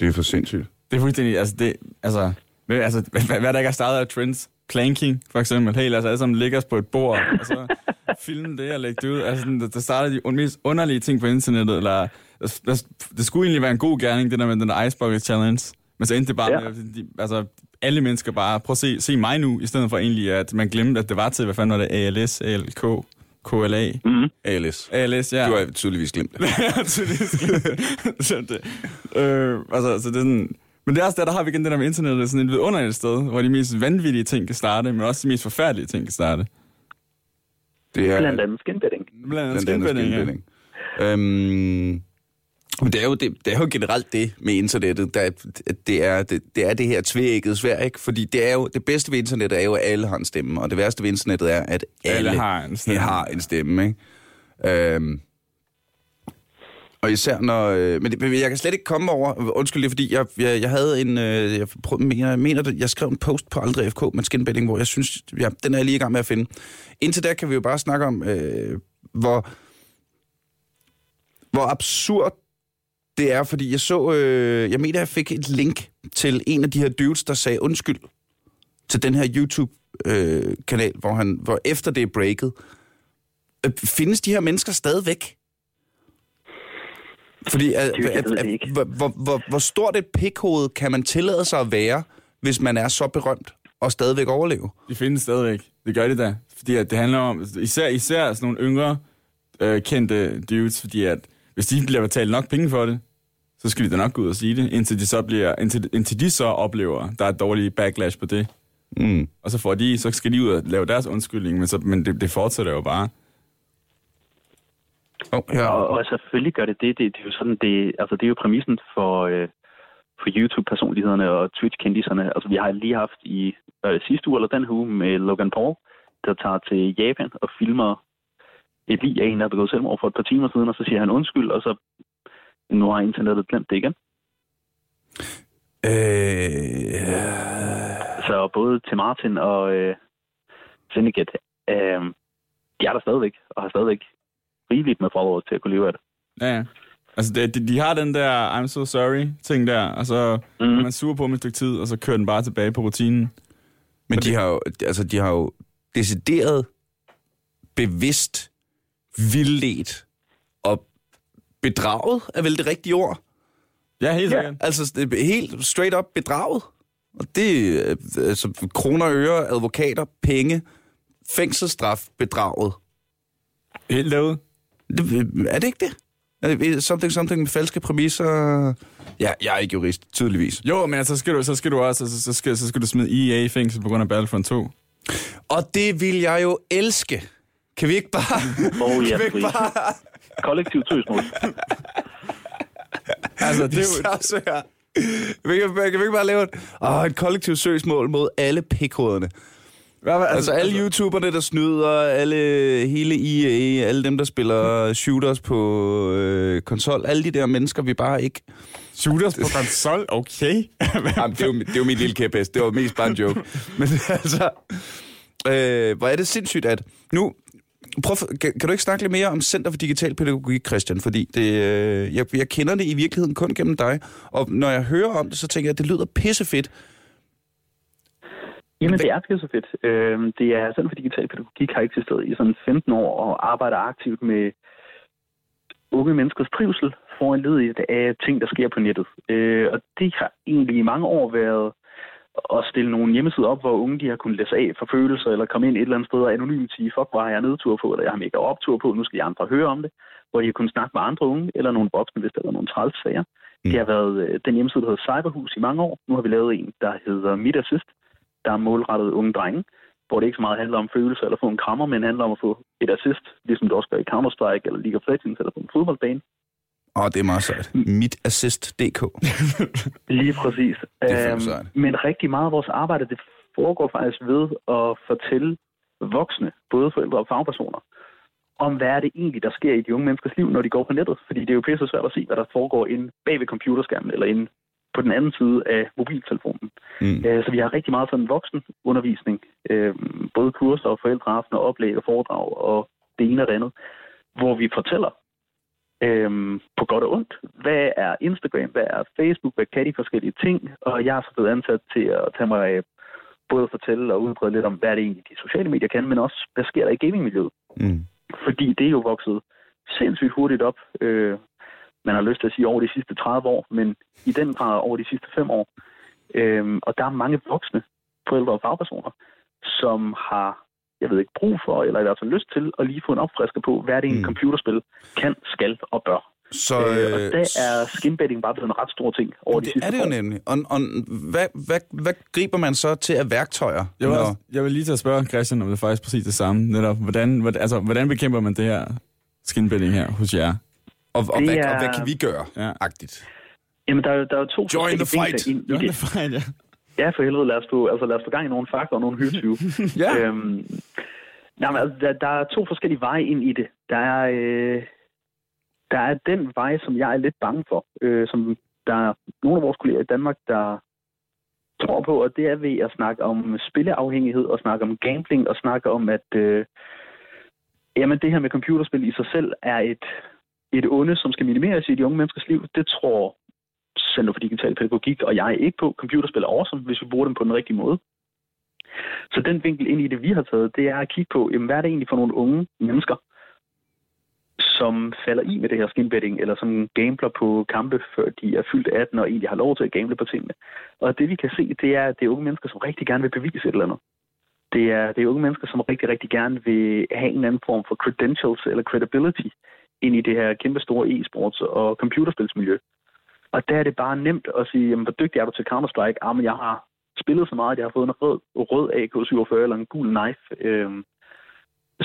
Speaker 1: Det er for sindssygt.
Speaker 3: Det er fuldstændig, altså, det, altså, hvad, altså hvad, hvad der ikke er startet af trends? Planking, for eksempel. Helt, altså alle sammen ligger os på et bord, og så filme det og lægge det ud. Altså, sådan, der, starter de mest underlige ting på internettet, eller det skulle egentlig være en god gerning, det der med den der Ice Bucket Challenge. Men så endte det bare
Speaker 2: Ja.
Speaker 3: med, de, altså, alle mennesker bare, prøv at se, se mig nu, i stedet for egentlig, at man glemte, at det var til, hvad fanden var det, ALS, ALK, KLA,
Speaker 2: Mm-hmm.
Speaker 1: ALS.
Speaker 3: ALS, ja.
Speaker 1: Du har tydeligvis glemt det.
Speaker 3: så det, øh, altså, så det er sådan, men det er også der, der har vi igen det der med internettet, sådan et vidunderligt sted, hvor de mest vanvittige ting kan starte, men også de mest forfærdelige ting kan starte.
Speaker 1: Det er
Speaker 2: Blandt andet skinbedding.
Speaker 3: Blandt andet skinbinding, ja.
Speaker 1: Øhm, men det er, jo det, det er jo generelt det med internettet, der, at det, er, det, det er det her tvækket svær, ikke? Fordi det, er jo, det bedste ved internettet er jo, at alle har en stemme, og det værste ved internettet er, at alle,
Speaker 3: Alle har en stemme.
Speaker 1: har en stemme, ikke? Øhm, og især når... Øh, men, det, men jeg kan slet ikke komme over... Undskyld lige, fordi jeg, jeg, jeg havde en... Øh, jeg, prøv, mener, jeg mener, jeg skrev en post på Aldrig FK med skinbetting, hvor jeg synes... Ja, den er jeg lige i gang med at finde. Indtil der kan vi jo bare snakke om, øh, hvor... Hvor absurd det er, fordi jeg så... Øh, jeg mener, jeg fik et link til en af de her dudes, der sagde undskyld til den her YouTube-kanal, øh, hvor, han, hvor efter det er breaket, øh, findes de her mennesker stadigvæk? Fordi at,
Speaker 2: Det-
Speaker 1: at, at,
Speaker 2: det ikke.
Speaker 1: hvor, hvor, hvor, stort et pikhoved kan man tillade sig at være, hvis man er så berømt og stadigvæk overleve?
Speaker 3: De findes stadigvæk. Det gør de da. Fordi at det handler om, især, især sådan nogle yngre øh, kendte dudes, fordi at hvis de bliver betalt nok penge for det, så skal de da nok gå ud og sige det, indtil de så, bliver, indtil, indtil de så oplever, der er et dårligt backlash på det.
Speaker 1: Mm.
Speaker 3: Og så får de, så skal de ud og lave deres undskyldning, men, så, men det, det fortsætter jo bare.
Speaker 1: Oh, ja.
Speaker 2: Og, og selvfølgelig gør det det. det. Det er jo sådan, det, altså, det er jo præmissen for, øh, for YouTube-personlighederne og Twitch-kendiserne. Altså, vi har lige haft i øh, sidste uge eller den her uge med Logan Paul, der tager til Japan og filmer et lig af en, der er begået selvmord for et par timer siden, og så siger han undskyld, og så nu har internettet glemt det igen.
Speaker 1: Øh,
Speaker 2: Så både til Martin og øh, Syndicate, øh, de er der stadigvæk, og har stadigvæk rigeligt med followers til at kunne leve af det.
Speaker 3: Ja, ja. Altså, det, de, de har den der I'm so sorry ting der, og så mm. Man sur på dem et stykke tid, og så kører den bare tilbage på rutinen.
Speaker 1: Men de har, jo, altså, de har jo decideret bevidst vildledt og bedraget, er vel det rigtige ord?
Speaker 3: Ja, helt
Speaker 2: Ja.
Speaker 3: sikkert.
Speaker 1: Altså det er helt straight up bedraget. Og det er altså, kroner, øre, advokater, penge, fængselsstraf, bedraget.
Speaker 3: Helt derude.
Speaker 1: Er det ikke det? Er det something, something med falske præmisser? Ja, jeg er ikke jurist, tydeligvis.
Speaker 3: Jo, men altså, så skal du, så skal du også, altså, så skal, så skal du smide EA i fængsel på grund af Battlefront 2.
Speaker 1: Og det vil jeg jo elske. Kan vi ikke bare...
Speaker 2: Oh, yes,
Speaker 1: kan vi ikke
Speaker 2: please.
Speaker 1: bare...
Speaker 2: Kollektivt søgsmål.
Speaker 3: Altså, det er jo...
Speaker 1: så svært. Kan vi, ikke- kan vi ikke bare lave et, åh, et kollektivt søgsmål mod alle pikhovederne?
Speaker 3: Hvad, hvad,
Speaker 1: Altså alle YouTuberne, der snyder, alle, hele EA, alle dem, der spiller shooters på øh, konsol, alle de der mennesker, vi bare ikke...
Speaker 3: Shooters på konsol? Okay.
Speaker 1: Jamen, det, er jo, det er jo min lille kæphest, det var mest bare en joke. Men altså, Øh, hvor er det sindssygt, at nu... Prøv, kan, kan du ikke snakke lidt mere om Center for Digital Pædagogik, Christian? Fordi det, øh, jeg, jeg kender det i virkeligheden kun gennem dig. Og når jeg hører om det, så tænker jeg, at det lyder pissefedt.
Speaker 2: Jamen, det er pisse fedt. Øh, det er Center for Digital Pædagogik har eksisteret i sådan 15 år og arbejder aktivt med unge menneskers trivsel foranledet af ting, der sker på nettet. Øh, og det har egentlig i mange år været at stille nogle hjemmesider op, hvor unge de har kunnet læse af for følelser, eller komme ind et eller andet sted og anonymt sige, fuck, hvor har jeg nedtur på, eller jeg har mega optur på, nu skal de andre høre om det, hvor de har kunnet snakke med andre unge, eller nogle voksne, hvis der er nogle træls sager. Mm. Det har været øh, den hjemmeside, der hedder Cyberhus i mange år. Nu har vi lavet en, der hedder Mit Assist, der er målrettet unge drenge, hvor det ikke så meget handler om følelser eller få en krammer, men handler om at få et assist, ligesom det også gør i Counter-Strike eller League of Legends eller på en fodboldbane.
Speaker 1: Åh, oh, det er meget sejt. Mitassist.dk.
Speaker 2: Lige præcis.
Speaker 1: Det er
Speaker 2: Øhm,
Speaker 1: sejt.
Speaker 2: men rigtig meget af vores arbejde, det foregår faktisk ved at fortælle voksne, både forældre og fagpersoner, om hvad er det egentlig, der sker i de unge menneskers liv, når de går på nettet. Fordi det er jo pisse svært at se, hvad der foregår inde bag ved computerskærmen, eller inde på den anden side af mobiltelefonen.
Speaker 1: Mm.
Speaker 2: Øh, Så vi har rigtig meget sådan voksenundervisning, øh, både kurser og forældreaftener, oplæg og foredrag og det ene og det andet, hvor vi fortæller øhm, på godt og ondt, hvad er Instagram, hvad er Facebook, hvad kan de forskellige ting, og jeg har så blevet ansat til at tage mig af både at fortælle og udbrede lidt om, hvad er det egentlig, de sociale medier kan, men også, hvad sker der i gamingmiljøet.
Speaker 1: Mm.
Speaker 2: Fordi det er jo vokset sindssygt hurtigt op. Øh, man har lyst til at sige over de sidste 30 år, men i den grad over de sidste 5 år. Øh, og der er mange voksne forældre og fagpersoner, som har, jeg ved ikke, brug for, eller i hvert fald lyst til, at lige få en opfrisker på, hvad det egentlig
Speaker 1: Mm.
Speaker 2: mm. computerspil kan, skal og bør.
Speaker 1: Så,
Speaker 2: Øh, og
Speaker 1: øh,
Speaker 2: der er skinbetting bare blevet en ret stor ting over de
Speaker 1: det
Speaker 2: sidste
Speaker 1: er det jo
Speaker 2: år.
Speaker 1: nemlig. Og, og hvad, hvad, hvad griber man så til af værktøjer?
Speaker 3: Jeg vil,
Speaker 1: når-
Speaker 3: også, jeg vil lige til at spørge Christian, om det er faktisk præcis det samme. Netop, hvordan, hvordan, altså, hvordan bekæmper man det her skinbetting her hos jer?
Speaker 1: Og, og,
Speaker 2: Det
Speaker 1: hvad, og
Speaker 2: er-
Speaker 1: hvad kan vi gøre?
Speaker 3: Ja.
Speaker 1: Agtigt.
Speaker 2: Jamen, der, er jo- der er jo to
Speaker 1: Join the
Speaker 2: forskellige
Speaker 1: fight.
Speaker 2: i
Speaker 3: Join
Speaker 2: det.
Speaker 3: the fight, ja.
Speaker 2: Ja, for helvede, lad os få, altså, lad os få gang i nogle fakta og nogle hyrdtyve.
Speaker 1: Ja.
Speaker 2: øhm, nej, men, altså, der, der er to forskellige veje ind i det. Der er, øh, der er den vej, som jeg er lidt bange for, øh, som der er nogle af vores kolleger i Danmark, der tror på, og det er ved at snakke om spilleafhængighed, og snakke om gambling, og snakke om, at øh, jamen, det her med computerspil i sig selv er et, et onde, som skal minimeres i de unge menneskers liv. Det tror Center for Digital Pædagogik og jeg ikke på. Computerspil er awesome, hvis vi bruger dem på den rigtige måde. Så den vinkel ind i det, vi har taget, det er at kigge på, jamen, hvad er det egentlig for nogle unge mennesker, som falder i med det her skinbetting, eller som gambler på kampe, før de er fyldt 18 og egentlig har lov til at gamble på tingene. Og det vi kan se, det er, at det er unge mennesker, som rigtig gerne vil bevise et eller andet. Det er, det er unge mennesker, som rigtig, rigtig gerne vil have en anden form for credentials eller credibility ind i det her kæmpe store e-sports og computerspilsmiljø. Og der er det bare nemt at sige, jamen, hvor dygtig er du til Counter-Strike? Ah, men jeg har spillet så meget, at jeg har fået en rød, rød AK-47 eller en gul knife. Øhm,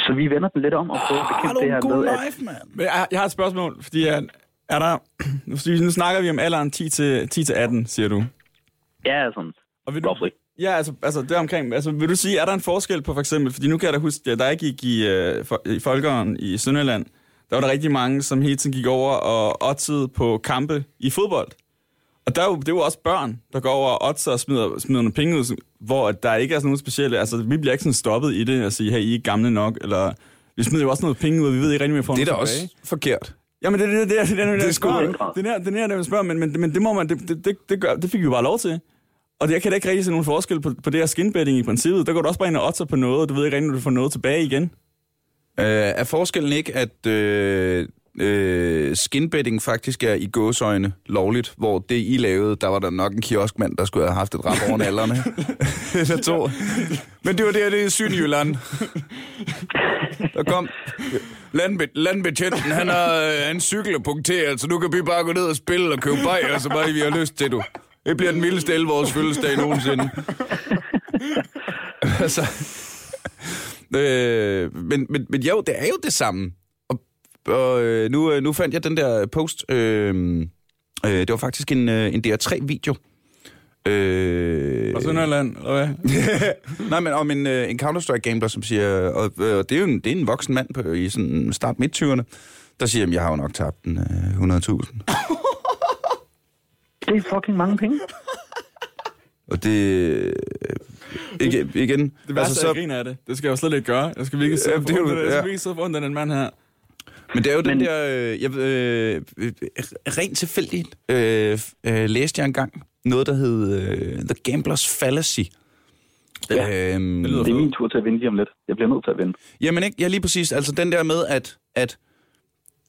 Speaker 2: så vi vender den lidt om og prøver at
Speaker 1: Ah,
Speaker 2: bekæmpe det her med, at
Speaker 1: life, man.
Speaker 3: Men jeg, jeg har et spørgsmål, fordi er, er der... fordi Nu snakker vi om alderen 10 til, 10 til 18, siger du.
Speaker 2: ja, sådan,
Speaker 3: Og vil du,
Speaker 2: roughly.
Speaker 3: Ja, altså, altså det omkring, altså vil du sige, er der en forskel på for eksempel, fordi nu kan jeg da huske, da jeg gik i, øh, for, i Folkeren i Sønderland, der var der rigtig mange, som hele tiden gik over og oddsede på kampe i fodbold. Og der er jo, det er jo også børn, der går over og oddser og smider, smider nogle penge ud, hvor der ikke er sådan noget specielle, altså vi bliver ikke sådan stoppet i det og sige, hey, I er gamle nok, eller vi smider jo også noget penge ud, vi ved ikke rigtig, om vi får
Speaker 1: Det er da også
Speaker 3: tilbage.
Speaker 1: forkert.
Speaker 3: Jamen, det er det, det, det, det, det, det,
Speaker 1: Det er
Speaker 3: spørger. det, er, det er, det er, spørger, men, men, men det må man, det, det, det, det, gør, det fik vi jo bare lov til. Og det, jeg kan da ikke rigtig se nogen forskel på, på det her skinbetting i princippet. Der går du også bare ind og otter på noget, og du ved ikke rigtig, om du får noget tilbage igen.
Speaker 1: Øh, er forskellen ikke, at øh, øh, skinbetting faktisk er i gåsøjne lovligt, hvor det I lavede, der var der nok en kioskmand, der skulle have haft et rap over nallerne. Eller to. Men det var det, det er Sydjylland. Der kom landbe, landbetjenten, han har øh, en cykel punkteret, så nu kan vi bare gå ned og spille og købe bajer, så bare vi har lyst til, du. Det bliver den vildeste 11-års fødselsdag nogensinde. altså, øh, men, men, men jo, det er jo det samme. Og, og øh, nu, øh, nu fandt jeg den der post. Øh, øh, det var faktisk en, øh, en DR3-video. Øh,
Speaker 3: Og Sønderland, eller hvad?
Speaker 1: Nej, men om en, øh, en Counter-Strike-gambler, som siger, og, øh, og det er jo en, det er en voksen mand på, i sådan start midt 20'erne, der siger, at jeg har jo nok tabt den øh, 100.000.
Speaker 2: det er fucking mange penge.
Speaker 1: Og det... Øh, igen, igen.
Speaker 3: Det værste altså, så... er, jeg griner af det. Det skal jeg jo slet ikke gøre. Jeg skal virkelig sidde ja, det er jo, ja. jeg skal foran den mand her.
Speaker 1: Men det er jo Men... den der... Øh, jeg, øh, rent tilfældigt øh, øh, læste jeg engang noget, der hed øh, The Gambler's Fallacy.
Speaker 2: Ja, øhm, det, det er min tur til at vinde lige om lidt. Jeg bliver nødt til at vinde.
Speaker 1: Jamen ikke, ja lige præcis. Altså den der med, at, at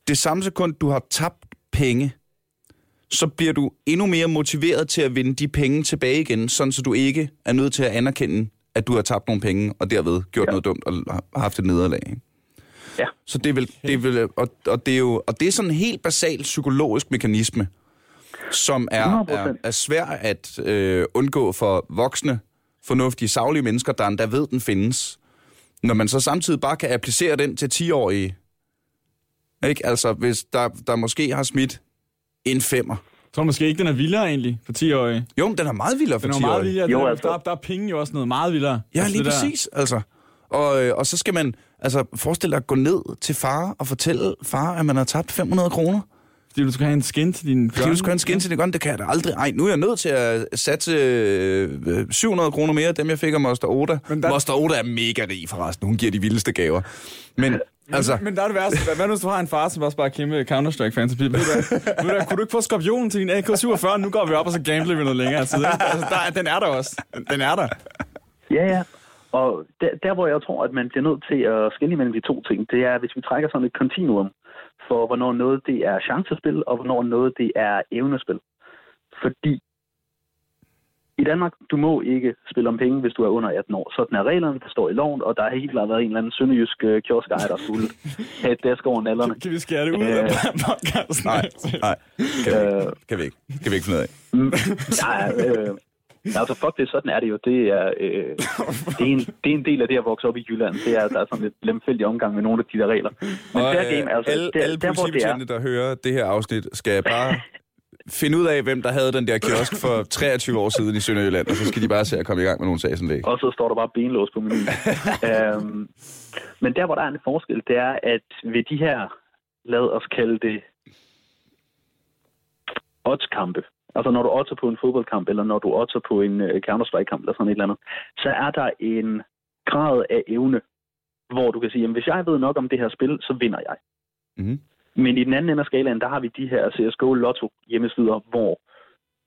Speaker 1: det samme sekund, du har tabt penge, så bliver du endnu mere motiveret til at vinde de penge tilbage igen, sådan så du ikke er nødt til at anerkende, at du har tabt nogle penge, og derved gjort ja. noget dumt og haft et nederlag. Ikke?
Speaker 2: Ja.
Speaker 1: Så det er vel, det er vel og, og, det er jo, og det er sådan en helt basal psykologisk mekanisme, som er, er, er svær at øh, undgå for voksne, fornuftige, savlige mennesker, der endda ved, den findes. Når man så samtidig bare kan applicere den til 10-årige, ikke? Altså, hvis der, der måske har smidt en femmer.
Speaker 3: Jeg tror måske ikke, den er vildere egentlig for 10-årige.
Speaker 1: Jo, men den er meget vildere for 10-årige. Den er meget vildere.
Speaker 3: Jo, altså. der, der er penge jo også noget meget vildere.
Speaker 1: Ja, altså, lige præcis. Der. Altså. Og, øh, og så skal man altså, forestille dig at gå ned til far og fortælle far, at man har tabt 500 kroner.
Speaker 3: Fordi du skal have en skin til din
Speaker 1: Fordi du skal have en skin til din gun, det kan jeg da aldrig. Ej, nu er jeg nødt til at satse øh, 700 kroner mere, dem jeg fik af Moster Oda. Men der... Moster Oda er mega rig forresten, hun giver de vildeste gaver. Men Altså.
Speaker 3: Men, men der er det værste. Hvad, hvad hvis du har en far, som også bare kæmpe Counter-Strike-fans? Ved du, ved du, kunne du ikke få skorpionen til din AK-47? Nu går vi op, og så gambler vi noget længere tid. Altså, der, den er der også. Den er der.
Speaker 2: Ja, ja. Og der, der, hvor jeg tror, at man bliver nødt til at skille mellem de to ting, det er, hvis vi trækker sådan et kontinuum for, hvornår noget det er chancespil, og hvornår noget det er evnespil. Fordi i Danmark, du må ikke spille om penge, hvis du er under 18 år. Sådan er reglerne, der står i loven, og der har helt klart været en eller anden sønderjysk uh, kioskejer, der skulle have et dask over nallerne.
Speaker 3: Kan vi skære det ud af øh, podcasten?
Speaker 1: Nej, nej. Kan vi, ikke. kan vi ikke. Kan vi ikke finde ud af. Mm,
Speaker 2: ja, øh, Altså, fuck det, sådan er det jo. Det er, øh, det, er en, det er en del af det at vokse op i Jylland. Det er, der er sådan lidt lemfældig omgang med nogle af de der regler.
Speaker 1: Men og, der game, altså, alle, der, alle der, hvor det er... der hører det her afsnit, skal bare finde ud af, hvem der havde den der kiosk for 23 år siden i Sønderjylland, og så skal de bare se at komme i gang med nogle sagenlæg.
Speaker 2: Og så står der bare benlås på menuen. øhm, men der, hvor der er en forskel, det er, at ved de her, lad os kalde det, oddskampe, altså når du otter på en fodboldkamp, eller når du otter på en uh, Counter-Strike-kamp, eller sådan et eller andet, så er der en grad af evne, hvor du kan sige, jamen, hvis jeg ved nok om det her spil, så vinder jeg. Mm-hmm. Men i den anden ende af skalaen, der har vi de her CSGO Lotto hjemmesider, hvor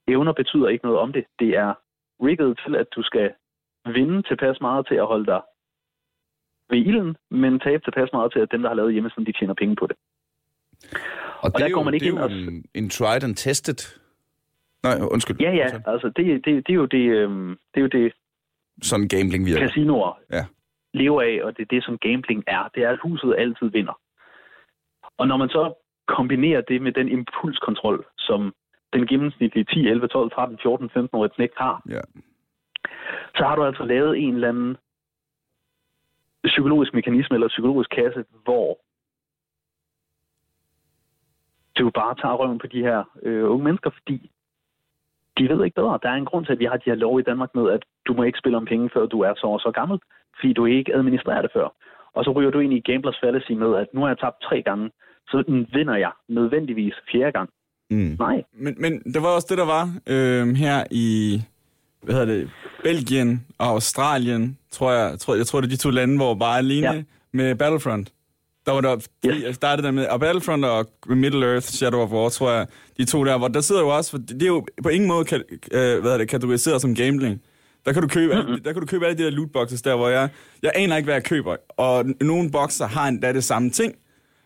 Speaker 2: evner betyder ikke noget om det. Det er rigget til, at du skal vinde tilpas meget til at holde dig ved ilden, men tabe tilpas meget til, at dem, der har lavet hjemmesiden, de tjener penge på det.
Speaker 1: Og, og det der er jo, går man ikke det er ind og... en, en tried and tested... Nej, undskyld.
Speaker 2: Ja, ja, altså det, det, det, er jo det, øhm, det er jo det...
Speaker 1: Sådan gambling virker.
Speaker 2: Casinoer ja. lever af, og det er det, som gambling er. Det er, at huset altid vinder. Og når man så kombinerer det med den impulskontrol, som den gennemsnitlige 10, 11, 12, 13, 14, 15 årige knæk har, ja. så har du altså lavet en eller anden psykologisk mekanisme eller psykologisk kasse, hvor du bare tager røven på de her øh, unge mennesker, fordi de ved ikke bedre. Der er en grund til, at vi har de her lov i Danmark med, at du må ikke spille om penge, før du er så og så gammel, fordi du ikke administrerer det før. Og så ryger du ind i gamblers fallacy med, at nu har jeg tabt tre gange, så vinder jeg nødvendigvis fjerde gang. Mm. Nej.
Speaker 3: Men, men det var også det, der var øh, her i hvad hedder det, Belgien og Australien, tror jeg, tror, jeg tror, det er de to lande, hvor bare alene ja. med Battlefront. Der var der, yes. der er det der med, og Battlefront og Middle Earth, Shadow of War, tror jeg, de to der, hvor der sidder jo også, for det er jo på ingen måde kan, øh, hvad er det, kategoriseret som gambling. Der kan du købe, mm-hmm. der kan du købe alle de der lootboxes der, hvor jeg, jeg aner ikke, hvad jeg køber. Og nogle boxer har endda det samme ting.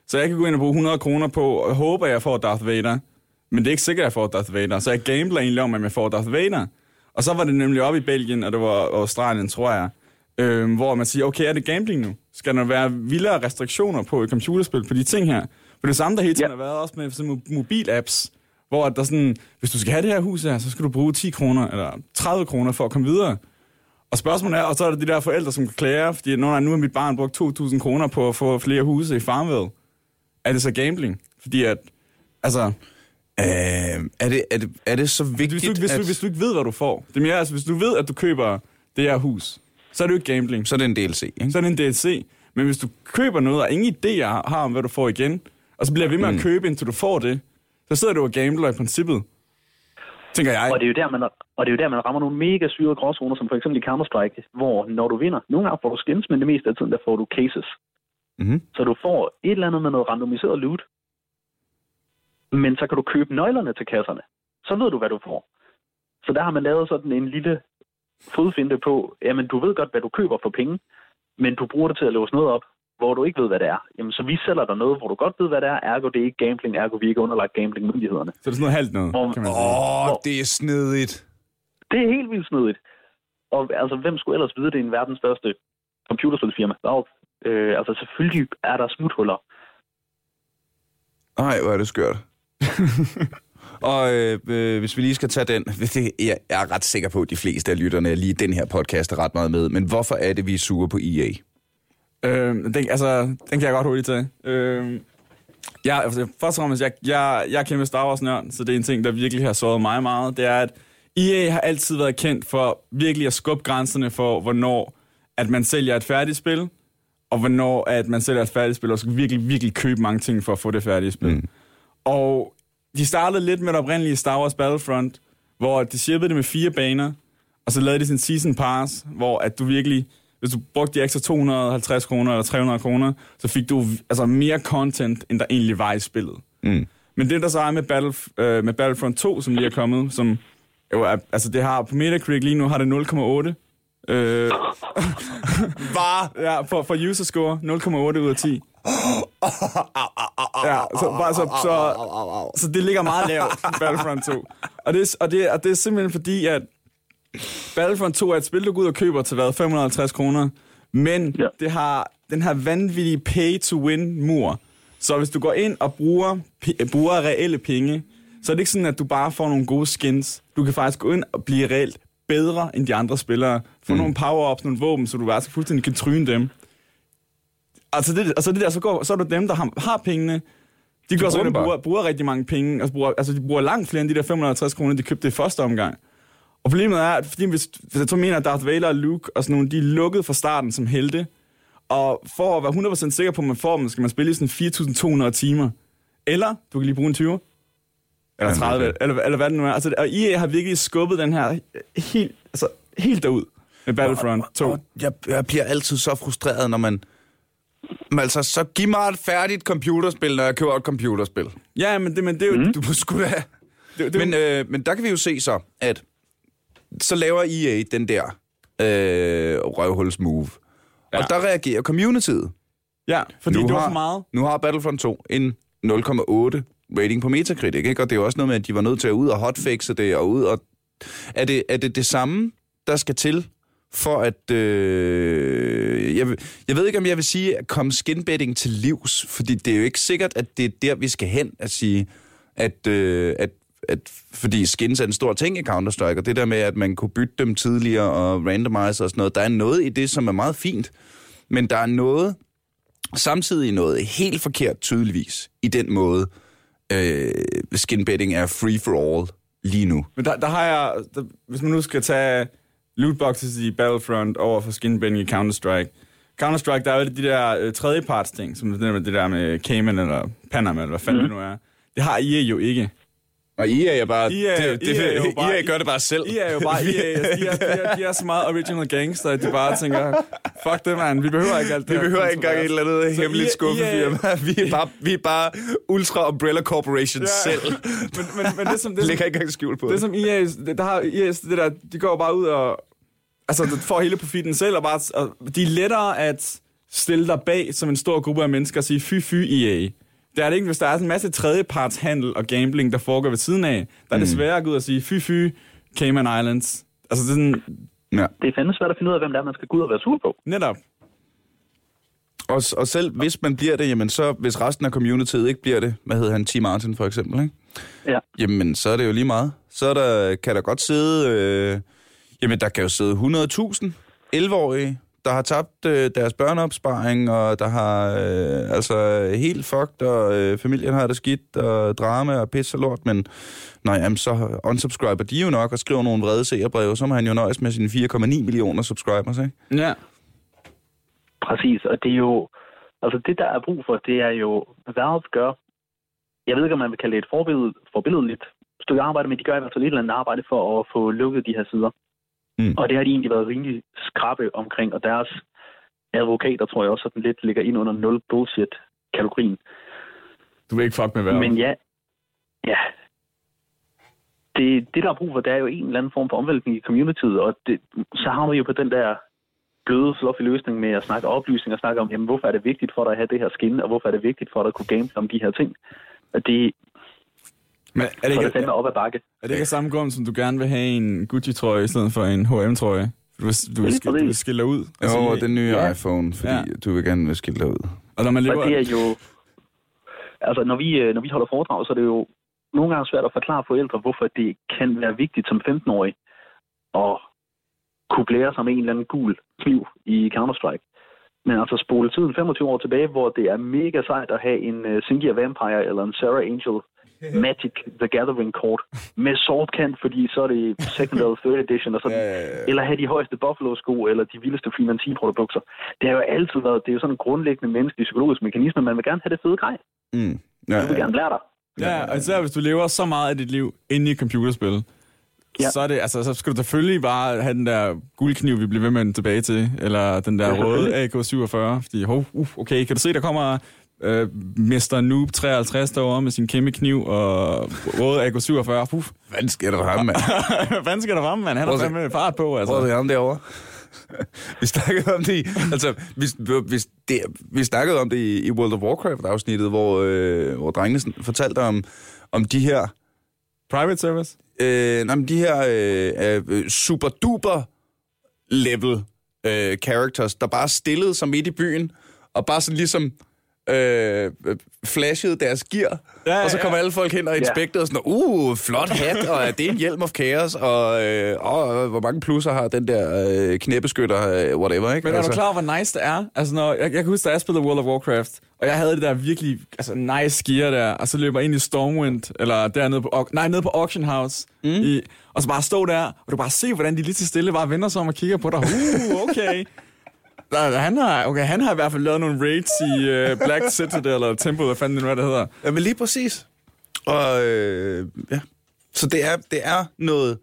Speaker 3: Så jeg kan gå ind og bruge 100 kroner på, og håbe, at jeg får Darth Vader. Men det er ikke sikkert, at jeg får Darth Vader. Så jeg gambler egentlig om, at jeg får Darth Vader. Og så var det nemlig op i Belgien, og det var Australien, tror jeg, øh, hvor man siger, okay, er det gambling nu? Skal der være vildere restriktioner på et computerspil på de ting her? For det samme, der hele tiden ja. har været også med sådan mobil-apps, hvor der sådan, hvis du skal have det her hus her, så skal du bruge 10 kroner eller 30 kroner for at komme videre. Og spørgsmålet er, og så er der de der forældre, som klager, fordi nu, nu har mit barn brugt 2.000 kroner på at få flere huse i Farmville. Er det så gambling? Fordi at, altså...
Speaker 1: Øh, er, det, er, det, er det så vigtigt,
Speaker 3: hvis du, hvis,
Speaker 1: at...
Speaker 3: du, hvis du ikke ved, hvad du får. Det er mere, altså, hvis du ved, at du køber det her hus, så er det jo ikke gambling.
Speaker 1: Så er det en DLC, ikke?
Speaker 3: Så er det en DLC. Men hvis du køber noget, og ingen idé har om, hvad du får igen, og så bliver ved med mm. at købe, indtil du får det, så sidder du og gambler i princippet. Tænker jeg.
Speaker 2: Og det, er jo der, man, og det er jo der, man rammer nogle mega syrede gråzoner, som for eksempel i Counter-Strike, hvor når du vinder, nogle gange får du skins, men det meste af tiden, der får du cases.
Speaker 1: Mhm.
Speaker 2: Så du får et eller andet med noget randomiseret loot, men så kan du købe nøglerne til kasserne. Så ved du, hvad du får. Så der har man lavet sådan en lille fodfinde på, jamen du ved godt, hvad du køber for penge, men du bruger det til at låse noget op, hvor du ikke ved, hvad det er. Jamen så vi sælger dig noget, hvor du godt ved, hvad det er, ergo det er ikke gambling, ergo vi er ikke underlagt gambling-myndighederne.
Speaker 3: Så det er sådan noget halvt noget,
Speaker 2: Hvor-
Speaker 3: kan man sige.
Speaker 1: Åh, det er snedigt.
Speaker 2: Det er helt vildt snedigt. Og altså, hvem skulle ellers vide, det er en verdens største computerspilsfirma? Valve. Øh, altså, selvfølgelig er der smuthuller.
Speaker 1: Nej, hvor er det skørt. Og øh, øh, hvis vi lige skal tage den, det, jeg er ret sikker på, at de fleste af lytterne lige den her podcast er ret meget med, men hvorfor er det, vi er sure på EA?
Speaker 3: Øh, den, altså, den kan jeg godt hurtigt tage. Øh, jeg, altså, først og fremmest, jeg, jeg, jeg er kæmpe Star Wars-nørd, så det er en ting, der virkelig har såret mig meget. Det er, at EA har altid været kendt for virkelig at skubbe grænserne for, hvornår at man sælger et færdigt spil, og hvornår at man sælger et færdigt spil, og skal virkelig, virkelig købe mange ting for at få det færdige spil. Mm. Og de startede lidt med det oprindelige Star Wars Battlefront, hvor de shippede det med fire baner, og så lavede de sin season pass, hvor at du virkelig, hvis du brugte de ekstra 250 kroner eller 300 kroner, så fik du altså mere content, end der egentlig var i spillet.
Speaker 1: Mm.
Speaker 3: Men det der så er med, Battle, øh, med Battlefront 2, som lige er kommet, som jo er, altså det har på Metacritic lige nu har det 0,8. Øh,
Speaker 1: Var?
Speaker 3: ja, for, for user score 0,8 ud af 10. Ja, så, bare, så, så, så det ligger meget lavt, Battlefront 2. Og det, er- og, det, og det er simpelthen fordi, at Battlefront 2 er et spil, du går ud og køber til hvad, 550 kroner, men
Speaker 2: Ja.
Speaker 3: det har den her vanvittige pay-to-win-mur. Så hvis du går ind og bruger, bruger reelle penge, så er det ikke sådan, at du bare får nogle gode skins. Du kan faktisk gå ind og blive reelt bedre end de andre spillere. Få mm. nogle power-ups, nogle våben, så du bare så fuldstændig kan tryne dem. Altså det, altså det der, så, går, så er det dem, der har, har pengene. De går så ind og bruger, bruger rigtig mange penge. Altså, bruger, altså de bruger langt flere end de der 550 kroner, de købte i første omgang. Og problemet er, at fordi hvis, hvis jeg så mener, at Darth Vader og Luke og sådan nogle, de er lukket fra starten som helte. Og for at være 100% sikker på, at man får dem, skal man spille i sådan 4.200 timer. Eller, du kan lige bruge en 20. Eller
Speaker 1: Ja,
Speaker 3: 30,
Speaker 1: okay.
Speaker 3: eller, eller hvad det nu er. Altså, og EA har virkelig skubbet den her helt, altså, helt derud med Battlefront 2.
Speaker 1: Og jeg, jeg bliver altid så frustreret, når man... Men altså, så giv mig et færdigt computerspil, når jeg køber et computerspil.
Speaker 3: Ja, men det, men det er jo... Mm.
Speaker 1: Du må sgu da...
Speaker 3: Det, det,
Speaker 1: Men, øh, men der kan vi jo se så, at så laver EA den der øh, røvhuls-move. Ja. Og der reagerer communityet.
Speaker 3: ja, fordi
Speaker 1: Nu
Speaker 3: det var
Speaker 1: har-
Speaker 3: for meget.
Speaker 1: Nu har Battlefront 2 en 0,8 rating på Metacritic, ikke? Og det er jo også noget med, at de var nødt til at ud og hotfixe det, og ud og... Er det, er det det samme, der skal til, for at... Øh... Jeg, jeg ved ikke, om jeg vil sige, at komme skinbetting til livs, fordi det er jo ikke sikkert, at det er der, vi skal hen at sige, at, øh, at at, fordi skins er en stor ting i Counter-Strike, og det der med, at man kunne bytte dem tidligere og randomize og sådan noget, der er noget i det, som er meget fint, men der er noget, samtidig noget helt forkert tydeligvis i den måde, øh, skinbetting er free for all lige nu.
Speaker 3: Men der, der har jeg... Der, hvis man nu skal tage lootboxes i Battlefront over for skinbending i Counter-Strike. Counter-Strike, der er jo de der øh, tredjeparts ting, som det der med, det der med Cayman eller Panama, eller hvad fanden mm. det nu er. Det har EA jo ikke.
Speaker 1: Og EA er bare...
Speaker 3: EA,
Speaker 1: det, det,
Speaker 3: EA er jo bare,
Speaker 1: EA gør det bare selv.
Speaker 3: EA er jo bare. Altså, de, er, de, er, de er så meget original gangster, at de bare tænker, fuck det, man. Vi behøver ikke alt det
Speaker 1: Vi
Speaker 3: her
Speaker 1: behøver ikke engang et eller andet
Speaker 3: Så
Speaker 1: hemmeligt skuffefirma. Vi er bare, vi er bare Ultra Umbrella Corporation
Speaker 3: Ja.
Speaker 1: selv.
Speaker 3: men, men, men det, som, det,
Speaker 1: Lægger ikke engang skjul på
Speaker 3: det
Speaker 1: det.
Speaker 3: som EA, det, der har EA, det der, de går bare ud og, altså, får hele profiten selv, og bare, og de er lettere at stille dig bag som en stor gruppe af mennesker og sige, fy fy EA. Det er det ikke, hvis der er sådan en masse tredjepartshandel og gambling, der foregår ved siden af. Der er det sværere at gå ud og sige, fy fy Cayman Islands. Altså det er sådan,
Speaker 1: Ja.
Speaker 2: Det er fandme svært at finde ud af, hvem det er, man skal gå ud og være sur på.
Speaker 3: netop.
Speaker 1: Og, og selv hvis man bliver det, jamen så, hvis resten af communityet ikke bliver det, hvad hedder han, T. Martin for eksempel, ikke?
Speaker 2: Ja.
Speaker 1: Jamen, så er det jo lige meget. Så er der, kan der godt sidde, øh, jamen der kan jo sidde 100.000 11-årige, der har tabt øh, deres børneopsparing, og der har øh, altså helt fucked, og øh, familien har det skidt, og drama og pis og lort, men nej, jamen, så unsubscriber de jo nok og skriver nogle vrede seerbreve, så må han jo nøjes med sine 4,9 millioner subscribers, ikke?
Speaker 3: Ja.
Speaker 2: Præcis, og det er jo... Altså det, der er brug for, det er jo, hvad Valve gør. Jeg ved ikke, om man vil kalde det et forbilled, forbilledeligt stykke arbejde, men de gør i hvert fald et eller andet arbejde for at få lukket de her sider.
Speaker 1: Mm.
Speaker 2: Og det har de egentlig været rimelig skrappe omkring, og deres advokater tror jeg også, at den lidt ligger ind under nul bullshit-kategorien.
Speaker 3: Du vil ikke fuck med vejret.
Speaker 2: Men ja, ja. Det, det, der er brug for, det er jo en eller anden form for omvæltning i communityet, og det, så har vi jo på den der bløde, fluffy løsning med at snakke oplysning og snakke om, jamen, hvorfor er det vigtigt for dig at have det her skin, og hvorfor er det vigtigt for dig at kunne gamble om de her ting. Og det,
Speaker 3: Men er det,
Speaker 2: er det
Speaker 3: ikke,
Speaker 2: fandme op ad bakke.
Speaker 3: er det ikke samme grund, som du gerne vil have en Gucci-trøje i stedet for en H&M-trøje? Du vil, du vil, skille, du vil skille ud.
Speaker 1: Jo, og den nye
Speaker 2: Ja.
Speaker 1: iPhone, fordi
Speaker 3: Ja.
Speaker 1: du vil gerne skille dig ud.
Speaker 3: og når man lever...
Speaker 2: Og det er jo... Altså, når vi, øh, når vi holder foredrag, så er det jo nogle gange svært at forklare forældre, hvorfor det kan være vigtigt som 15-årig at kunne blære sig med en eller anden gul kniv i Counter-Strike. Men altså spole tiden 25 år tilbage, hvor det er mega sejt at have en uh, Singia Vampire eller en Sarah Angel Magic The Gathering kort med swordkant, fordi så er det second eller third edition, og sådan,
Speaker 1: Ja, ja, ja.
Speaker 2: eller have de højeste Buffalo-sko, eller de vildeste Freeman T-bukser. Det har jo altid været, det er jo sådan en grundlæggende menneskelig psykologisk mekanisme, man vil gerne have det fede grej.
Speaker 1: Mm. Ja,
Speaker 2: Du vil
Speaker 1: ja.
Speaker 2: gerne lære dig.
Speaker 3: Ja, og især hvis du lever så meget af dit liv inde i et computerspil,
Speaker 2: Ja.
Speaker 3: så, er det, altså, så skal du selvfølgelig bare have den der guldkniv, vi bliver ved med den tilbage til, eller den der
Speaker 2: Ja,
Speaker 3: røde
Speaker 2: selvfølgelig.
Speaker 3: AK-47, fordi, hov, uh, okay, kan du se, der kommer øh, Mr. Noob 53 derovre med sin kæmpe kniv og røde AK-47, Puh,
Speaker 1: Hvad sker der for ham, mand?
Speaker 3: hvad skal der fremme, mand? Han har fandme fart på, altså.
Speaker 1: Prøv at ham derovre. vi snakkede om det i, altså, vi, vi, det, vi snakkede om det i, i World of Warcraft-afsnittet, hvor, øh, hvor drengene fortalte om, om de her,
Speaker 3: Private service?
Speaker 1: øh, nej, men de her øh, øh, super-duper level øh, characters, der bare stillede sig midt i byen, og bare sådan ligesom øh, flashede deres gear,
Speaker 3: Ja,
Speaker 1: ja, og så
Speaker 3: ja.
Speaker 1: kom alle folk hen og inspekterede sådan, uh, flot hat, og er det en hjelm of chaos, og, øh, og hvor mange plusser har den der øh, knæbeskytter, øh, whatever, ikke?
Speaker 3: Men er du klar over, hvor nice det er? Altså, når, jeg, jeg kan huske, da jeg spillede World of Warcraft, og jeg havde det der virkelig altså, nice gear der, og så løber jeg ind i Stormwind, eller dernede på, nej, nede på Auction House, mm. i, og så bare stå der, og du bare se, hvordan de lige til stille bare vender sig om og kigger på dig. Uh, okay. Han, har, okay, han har i hvert fald lavet nogle raids i uh, Black Citadel, eller Temple, hvad fanden det nu er, det hedder.
Speaker 1: Ja, men lige præcis. Og øh, ja, så det er, det er noget...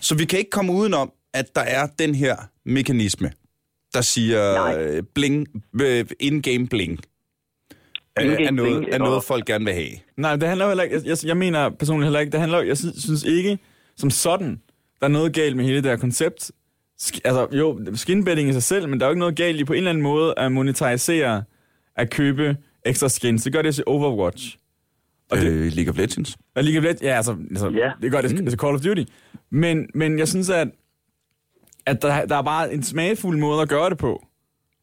Speaker 1: Så vi kan ikke komme udenom, at der er den her mekanisme, der siger
Speaker 2: Nej.
Speaker 1: øh, bling, øh, in-game bling. Øh, er noget, er noget,
Speaker 2: og-
Speaker 1: folk gerne vil have.
Speaker 3: Nej, det handler jo heller ikke, jeg, jeg, jeg mener personligt heller ikke, det handler, jo- jeg synes, synes ikke, som sådan, der er noget galt med hele det her koncept. Altså, jo, skinbetting i sig selv, men der er jo ikke noget galt i på en eller anden måde at monetarisere, at købe ekstra skins. Det gør det til Overwatch.
Speaker 1: Og det, øh, League of Legends.
Speaker 3: Og League of Legends, ja, altså, altså
Speaker 2: Ja.
Speaker 3: det gør det mm. til Call of Duty. Men, men jeg synes, at, at der, der er bare en smagfuld måde at gøre det på,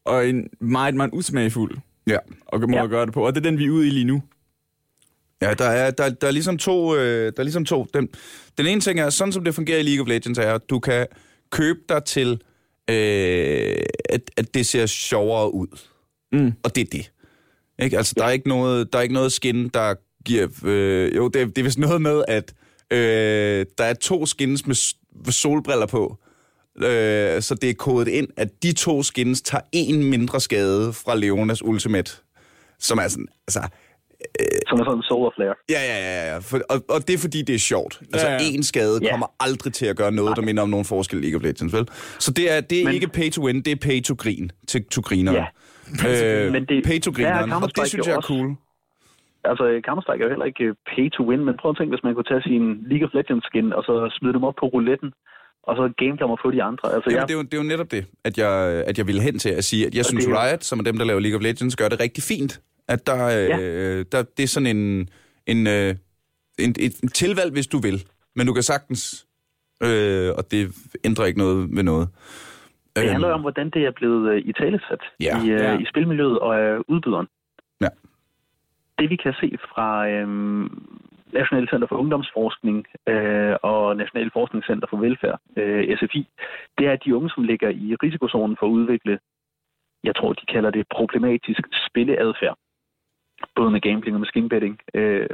Speaker 3: og en meget, meget usmagfuld
Speaker 1: Ja.
Speaker 3: måde
Speaker 2: Ja.
Speaker 3: at gøre det på, og det er den, vi er ude i lige nu.
Speaker 1: Ja, der er, der, der er ligesom to... Øh, der er ligesom to. Den, den ene ting er, sådan som det fungerer i League of Legends, er, at du kan købe dig til, øh, at, at det ser sjovere ud.
Speaker 3: Mm.
Speaker 1: Og det er det. Ikke? Altså, der er ikke noget, der er ikke noget skin, der giver... Øh, jo, det, er- det er vist noget med, at øh, der er to skins med solbriller på. Øh, så det er kodet ind, at de to skins tager en mindre skade fra Leonas Ultimate. Som er sådan... Altså,
Speaker 2: Som er sådan en solar flare.
Speaker 1: Ja, ja, ja. ja. For, og, og det er fordi, det er sjovt. Altså,
Speaker 3: Ja, ja.
Speaker 1: en skade
Speaker 2: Ja.
Speaker 1: kommer aldrig til at gøre noget, der minder om nogen forskel i League of Legends, vel? Så det er, det er
Speaker 2: Men-
Speaker 1: ikke pay to win, det er pay to grin til to grineren.
Speaker 2: Ja.
Speaker 1: Øh,
Speaker 2: Men det-
Speaker 1: pay to
Speaker 2: er
Speaker 1: grineren, og det synes jeg er
Speaker 2: også.
Speaker 1: cool.
Speaker 2: Altså, Counter-Strike er jo heller ikke øh, pay to win, men prøv at tænke, hvis man kunne tage sin League of Legends skin, og så smide dem op på rouletten, og så gameplan og få de andre. Altså,
Speaker 1: Jamen,
Speaker 2: jeg,
Speaker 1: det, er jo, det er jo netop det, at jeg, at jeg ville hen til at sige, at jeg
Speaker 2: Og
Speaker 1: synes
Speaker 2: det
Speaker 1: Riot, som er dem, der laver League of Legends, gør det rigtig fint. At der,
Speaker 2: Ja.
Speaker 1: øh, der det er sådan en, en, øh, en, et, en tilvalg, hvis du vil. Men du kan sagtens, øh, og det ændrer ikke noget ved noget.
Speaker 2: det handler jo om, hvordan det er blevet øh, i talesat
Speaker 1: Ja.
Speaker 2: i, øh,
Speaker 3: Ja.
Speaker 2: i spilmiljøet og af udbyderen.
Speaker 1: Ja.
Speaker 2: Det vi kan se fra øh, National Center for Ungdomsforskning øh, og National Forskningscenter for Velfærd, øh, SFI, det er, at de unge, som ligger i risikozonen for at udvikle, jeg tror, de kalder det problematisk spilleadfærd, både med gambling og med skinbetting. Øh,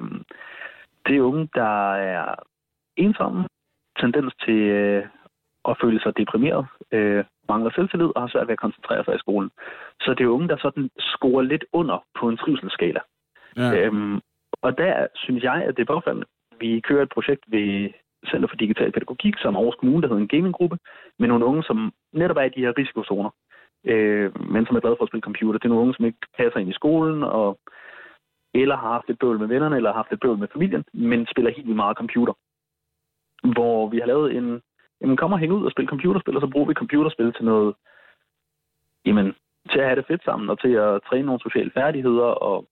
Speaker 2: det er unge, der er ensomme, tendens til øh, at føle sig deprimeret, øh, mangler selvtillid og har svært ved at koncentrere sig i skolen. Så det er unge, der sådan scorer lidt under på en trivselsskala.
Speaker 3: Ja.
Speaker 2: Øhm, og der synes jeg, at det er påfaldende. vi kører et projekt ved Center for Digital Pædagogik, som Aarhus Kommune, der hedder en gaminggruppe, med nogle unge, som netop er i de her risikozoner, øh, men som er glade for at spille computer. Det er nogle unge, som ikke passer ind i skolen, og eller har haft et bøvl med vennerne, eller har haft et bøvl med familien, men spiller helt vildt meget computer. Hvor vi har lavet en, jamen kom og hæng ud og spille computerspil, og så bruger vi computerspil til noget, jamen, til at have det fedt sammen, og til at træne nogle sociale færdigheder, og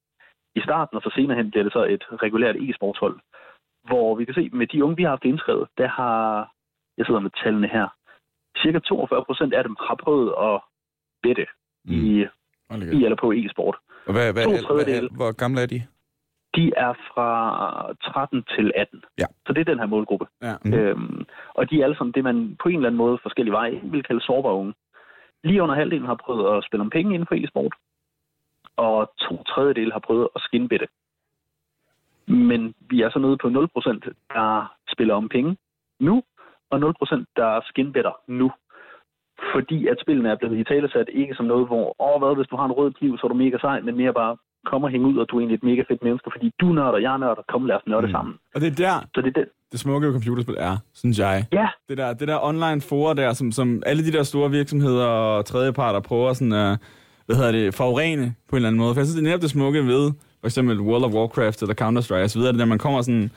Speaker 2: i starten, og så senere hen bliver det så et regulært e-sportshold, hvor vi kan se, med de unge, vi har haft indskrevet, der har, jeg sidder med tallene her, cirka 42 procent af dem har prøvet at bette mm. i, i eller på e-sport.
Speaker 1: Og hvad, hvad,
Speaker 2: To tredjedele.
Speaker 1: hvad, hvor gamle er de?
Speaker 2: De er fra 13 til 18.
Speaker 1: Ja.
Speaker 2: Så det er den her målgruppe.
Speaker 3: Ja.
Speaker 1: Mm.
Speaker 2: Øhm, og de er alle sammen det, man på en eller anden måde forskellige veje vil kalde sårbare unge. Lige under halvdelen har prøvet at spille om penge inden for e-sport, og to tredjedele har prøvet at skinbette. Men vi er så nede på 0%, der spiller om penge nu, og 0% der skinbetter nu. Fordi at spillene er blevet i talesat ikke som noget, hvor, åh hvad, hvis du har en rød kniv, så er du mega sej, men mere bare, kom og hænge ud, og du er egentlig et mega fedt menneske, fordi du nørder, jeg nørder, kom lad os nørde mm. sammen.
Speaker 3: Og det er der,
Speaker 2: Så det er det.
Speaker 3: det smukke ved computerspil er, synes jeg.
Speaker 2: Ja,
Speaker 3: Det der, det der online forer der, som, som alle de der store virksomheder og tredjeparter prøver sådan at, hvad hedder det, forurene på en eller anden måde. For jeg synes, det er netop det smukke ved, for eksempel World of Warcraft eller Counter-Strike osv., det der, man kommer sådan,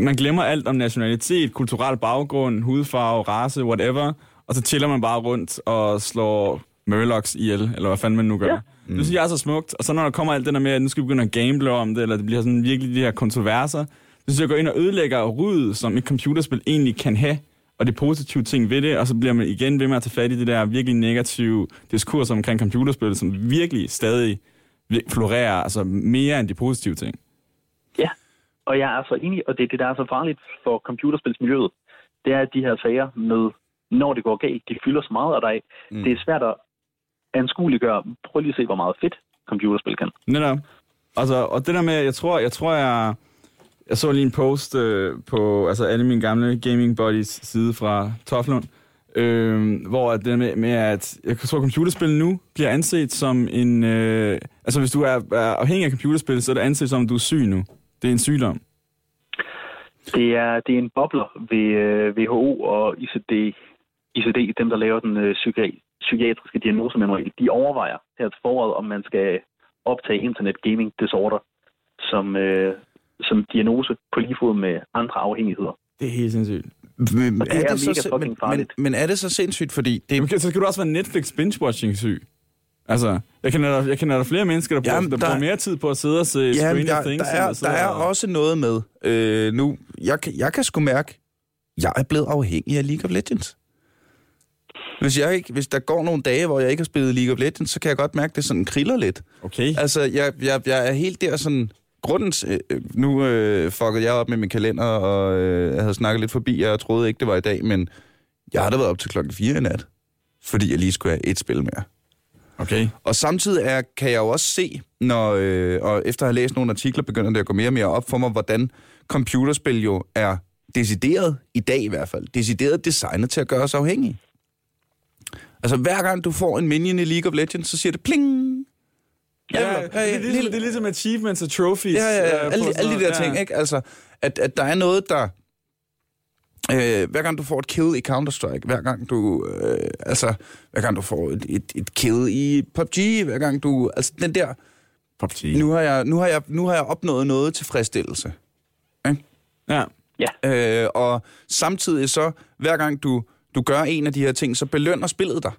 Speaker 3: man glemmer alt om nationalitet, kulturel baggrund, hudfarve, race, whatever, og så chiller man bare rundt og slår Murlocs ihjel, eller hvad fanden man nu gør.
Speaker 2: Ja.
Speaker 3: Mm. Det synes jeg er så smukt. Og så når der kommer alt det der med, at nu skal vi begynde at gamble om det, eller det bliver sådan virkelig de her kontroverser, så synes jeg, går ind og ødelægger ryddet, som et computerspil egentlig kan have, og det positive ting ved det, og så bliver man igen ved med at tage fat i det der virkelig negative diskurs omkring computerspil, som virkelig stadig florerer, altså mere end de positive ting.
Speaker 2: Ja, og jeg er så enig, og det er det, der er så farligt for computerspilsmiljøet. Det er, at de her sager med, når det går galt, de fylder så meget af dig. Mm. Det er svært at anskueliggøre. Prøv lige at se, hvor meget fedt computerspil kan.
Speaker 3: Netop. Altså, og det der med, jeg tror, jeg tror, jeg, jeg så lige en post øh, på altså alle mine gamle gaming buddies side fra Toflund, øh, hvor at det med, med, at jeg tror, computerspil nu bliver anset som en... Øh, altså, hvis du er, er afhængig af computerspil, så er det anset som, at du er syg nu. Det er en sygdom.
Speaker 2: Det er, det er en bobler ved øh, WHO og ICD, ICD, dem der laver den øh, psyki- psykiatriske diagnosemanual. De overvejer her til foråret, om man skal optage internet gaming disorder som, øh, som diagnose på lige fod med andre afhængigheder.
Speaker 3: Det er helt sindssygt.
Speaker 1: Men,
Speaker 2: Og det er mega
Speaker 1: så,
Speaker 2: fucking
Speaker 1: men, men,
Speaker 2: farligt.
Speaker 1: men er det så sindssygt, fordi det,
Speaker 3: Jamen, så skal du også være Netflix binge-watching syg. Altså, jeg kender, der, jeg kender der flere mennesker, der, bruger,
Speaker 1: Jamen,
Speaker 3: der,
Speaker 1: der-
Speaker 3: bruger mere tid på at sidde og se
Speaker 1: Ja,
Speaker 3: Stranger
Speaker 1: der,
Speaker 3: Things.
Speaker 1: der,
Speaker 3: end
Speaker 1: er,
Speaker 3: at sidde
Speaker 1: der er
Speaker 3: og-
Speaker 1: også noget med, øh, nu, jeg, kan- jeg kan sgu mærke, jeg er blevet afhængig af League of Legends. Hvis, jeg ikke, hvis der går nogle dage, hvor jeg ikke har spillet League of Legends, så kan jeg godt mærke, at det sådan kriller lidt.
Speaker 3: Okay.
Speaker 1: Altså, jeg, jeg, jeg er helt der sådan... Grunden, til- øh, nu øh, fuckede jeg op med min kalender, og øh, jeg havde snakket lidt forbi, jeg troede ikke, det var i dag, men jeg har da været op til klokken 4 i nat, fordi jeg lige skulle have et spil mere.
Speaker 3: Okay.
Speaker 1: Og samtidig er, kan jeg jo også se, når, øh, og efter at have læst nogle artikler, begynder det at gå mere og mere op for mig, hvordan computerspil jo er decideret, i dag i hvert fald, decideret designet til at gøre os afhængige. Altså hver gang du får en minion i League of Legends, så siger det pling.
Speaker 3: Ja,
Speaker 1: Eller,
Speaker 3: det, er ligesom, det er ligesom achievements og trophies.
Speaker 1: Ja, ja, ja.
Speaker 3: øh,
Speaker 1: Alle, de- alle de der ting, ikke? Altså, at, at der er noget, der... Øh, hver gang du får et kill i Counter-Strike, hver gang du... Øh, altså, hver gang du får et, et, et kill i PUBG, hver gang du... Altså, den der...
Speaker 3: PUBG.
Speaker 1: Nu har jeg, nu har jeg, nu har jeg opnået noget tilfredsstillelse.
Speaker 3: Ja.
Speaker 1: Øh, og samtidig så, hver gang du, du gør en af de her ting, så belønner spillet dig.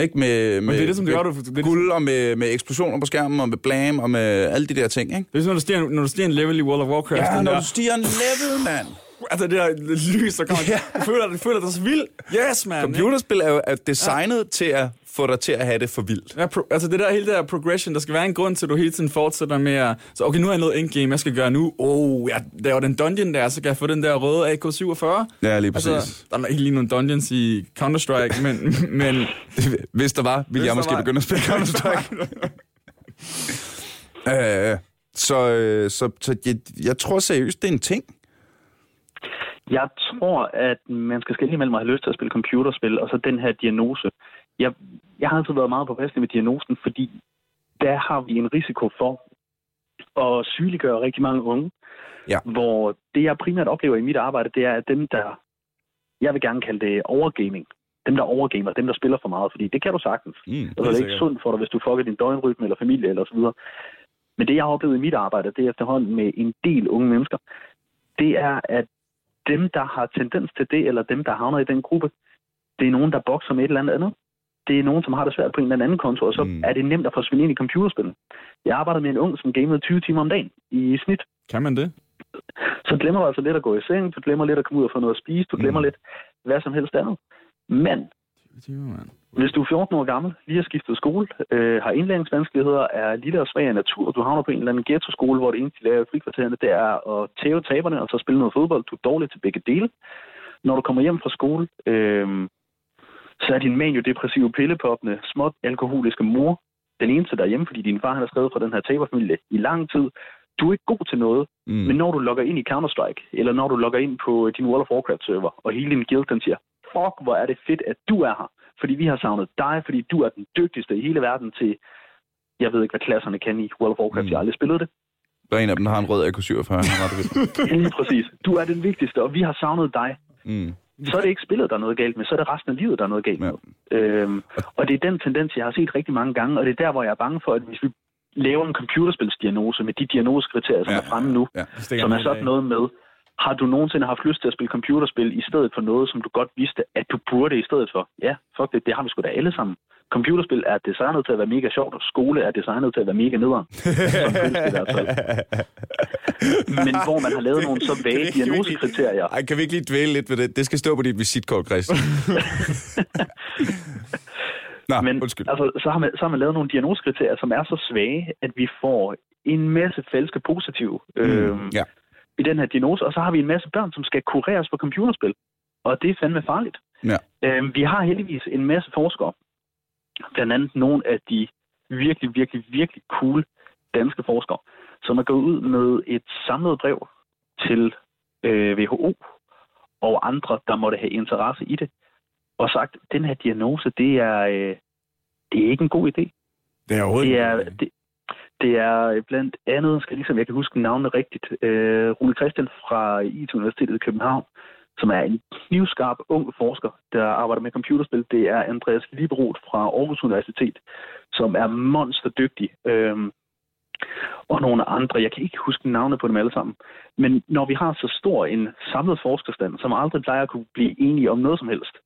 Speaker 1: Ikke med, med,
Speaker 3: det er det, som
Speaker 1: med
Speaker 3: gør, du- det
Speaker 1: guld og med, med eksplosioner på skærmen og med blam og med alle de der ting, ikke?
Speaker 3: Det er sådan, når du stiger, når du stiger en level i World of Warcraft.
Speaker 1: Ja, når
Speaker 3: der,
Speaker 1: du stiger en level, mand.
Speaker 3: Altså, det der lys, der kommer.
Speaker 1: Ja.
Speaker 3: Du føler, du føler dig så vild. Yes, man.
Speaker 1: Computerspil er jo er designet ja. til at få dig til at have det for vildt.
Speaker 3: Ja, pro, altså det der hele der progression, der skal være en grund til, at du hele tiden fortsætter med at... Så okay, nu har jeg noget endgame, jeg skal gøre nu. Oh, jeg laver den dungeon der, så kan jeg få den der røde AK-47.
Speaker 1: Ja, lige præcis.
Speaker 3: Altså, der er ikke lige nogen dungeons i Counter-Strike, men... men
Speaker 1: Hvis der var, ville
Speaker 3: Hvis
Speaker 1: jeg måske
Speaker 3: var-
Speaker 1: begynde at spille Counter-Strike. øh, så øh, så, så jeg, jeg tror seriøst, det er en ting.
Speaker 2: Jeg tror, at man skal skille imellem at have lyst til at spille computerspil, og så den her diagnose. Jeg, jeg har altid været meget påpasselig med diagnosen, fordi der har vi en risiko for at sygeliggøre rigtig mange unge,
Speaker 1: Ja.
Speaker 2: Hvor det, jeg primært oplever i mit arbejde, det er, at dem, der... Jeg vil gerne kalde det overgaming. Dem, der overgamer, dem, der spiller for meget, fordi det kan du sagtens.
Speaker 1: Mm.
Speaker 2: Altså, det er ikke sundt for dig, hvis du fucker din døgnrytme eller familie eller så videre. Men det, jeg har oplevet i mit arbejde, det er efterhånden med en del unge mennesker, det er, at dem, der har tendens til det, eller dem, der havner i den gruppe, det er nogen, der bokser med et eller andet andet. Det er nogen, som har det svært på en eller anden konto, og så
Speaker 1: Mm.
Speaker 2: mm. er det nemt at forsvinde ind i computerspil. Jeg arbejdede med en ung, som gamede 20 timer om dagen i snit.
Speaker 3: Kan man det?
Speaker 2: Så glemmer du altså lidt at gå i seng, du glemmer lidt at komme ud og få noget at spise, du glemmer
Speaker 1: Mm.
Speaker 2: lidt hvad som helst andet. Men
Speaker 3: Timer, mand.
Speaker 2: hvis du er 14 år gammel, lige har skiftet skole, øh, har indlæringsvanskeligheder, er lille og svag af natur, du havner på en eller anden ghetto-skole, hvor det eneste, de lærer i frikvartererne, det er at tæve taberne og så spille noget fodbold. Du er dårlig til begge dele. Når du kommer hjem fra skole, øh, så er din manio-depressive, pillepoppende, småt alkoholiske mor den eneste derhjemme, fordi din far han er skrevet fra den her taberfamilie i lang tid. Du er ikke god til noget,
Speaker 1: Mm.
Speaker 2: men når du logger ind i Counter-Strike, eller når du logger ind på din World of Warcraft-server, og hele din guild, den siger, fuck, hvor er det fedt, at du er her. Fordi vi har savnet dig, fordi du er den dygtigste i hele verden til, jeg ved ikke, hvad klasserne kan i World of Warcraft,
Speaker 1: Mm.
Speaker 2: jeg har aldrig spillet det.
Speaker 1: Der er en af dem, der har en rød AK-47. Han er ret vild.
Speaker 2: Lige præcis. Du er den vigtigste, og vi har savnet dig.
Speaker 1: Mm.
Speaker 2: Så er det ikke spillet, der er noget galt med, så er det resten af livet, der er noget galt med.
Speaker 1: Ja.
Speaker 2: Øhm, og det er den tendens, jeg har set rigtig mange gange, og det er der, hvor jeg er bange for, at hvis vi laver en computerspilsdiagnose med de diagnosekriterier, som
Speaker 1: Ja.
Speaker 2: er fremme nu,
Speaker 1: Ja.
Speaker 2: Som er
Speaker 3: man
Speaker 2: sådan noget med, har du nogensinde haft lyst til at spille computerspil i stedet for noget, som du godt vidste, at du burde i stedet for? Ja, fuck det, det har vi sgu da alle sammen. Computerspil er designet til at være mega sjovt, og skole er designet til at være mega nederen. Men hvor man har lavet nogle så vage diagnosekriterier.
Speaker 1: Ej, kan vi ikke lige dvæle lidt ved det? Det skal stå på dit visitkort, Christian. Nå,
Speaker 2: Men
Speaker 1: undskyld.
Speaker 2: altså, så, har man, så har man lavet nogle diagnosekriterier, som er så svage, at vi får en masse falske positive øh,
Speaker 1: Mm, ja.
Speaker 2: I den her diagnose, og så har vi en masse børn, som skal kureres for computerspil. Og det er fandme farligt.
Speaker 1: Ja.
Speaker 2: Øh, vi har heldigvis en masse forskere, blandt andet nogle af de virkelig, virkelig, virkelig cool danske forskere, som er gået ud med et samlet brev til øh, WHO og andre, der måtte have interesse i det, og sagt, at den her diagnose, det er, øh, det er ikke en god idé.
Speaker 3: Det er overhovedet
Speaker 2: Det er, det, det er blandt andet, skal ligesom jeg kan huske navnet rigtigt, øh, Rune Christian fra IT Universitetet i København, som er en knivskarp ung forsker, der arbejder med computerspil. Det er Andreas Liberoth fra Aarhus Universitet, som er monsterdygtig. Øh, og nogle andre. Jeg kan ikke huske navnet på dem alle sammen. Men når vi har så stor en samlet forskerstand, som aldrig plejer at kunne blive enige om noget som helst,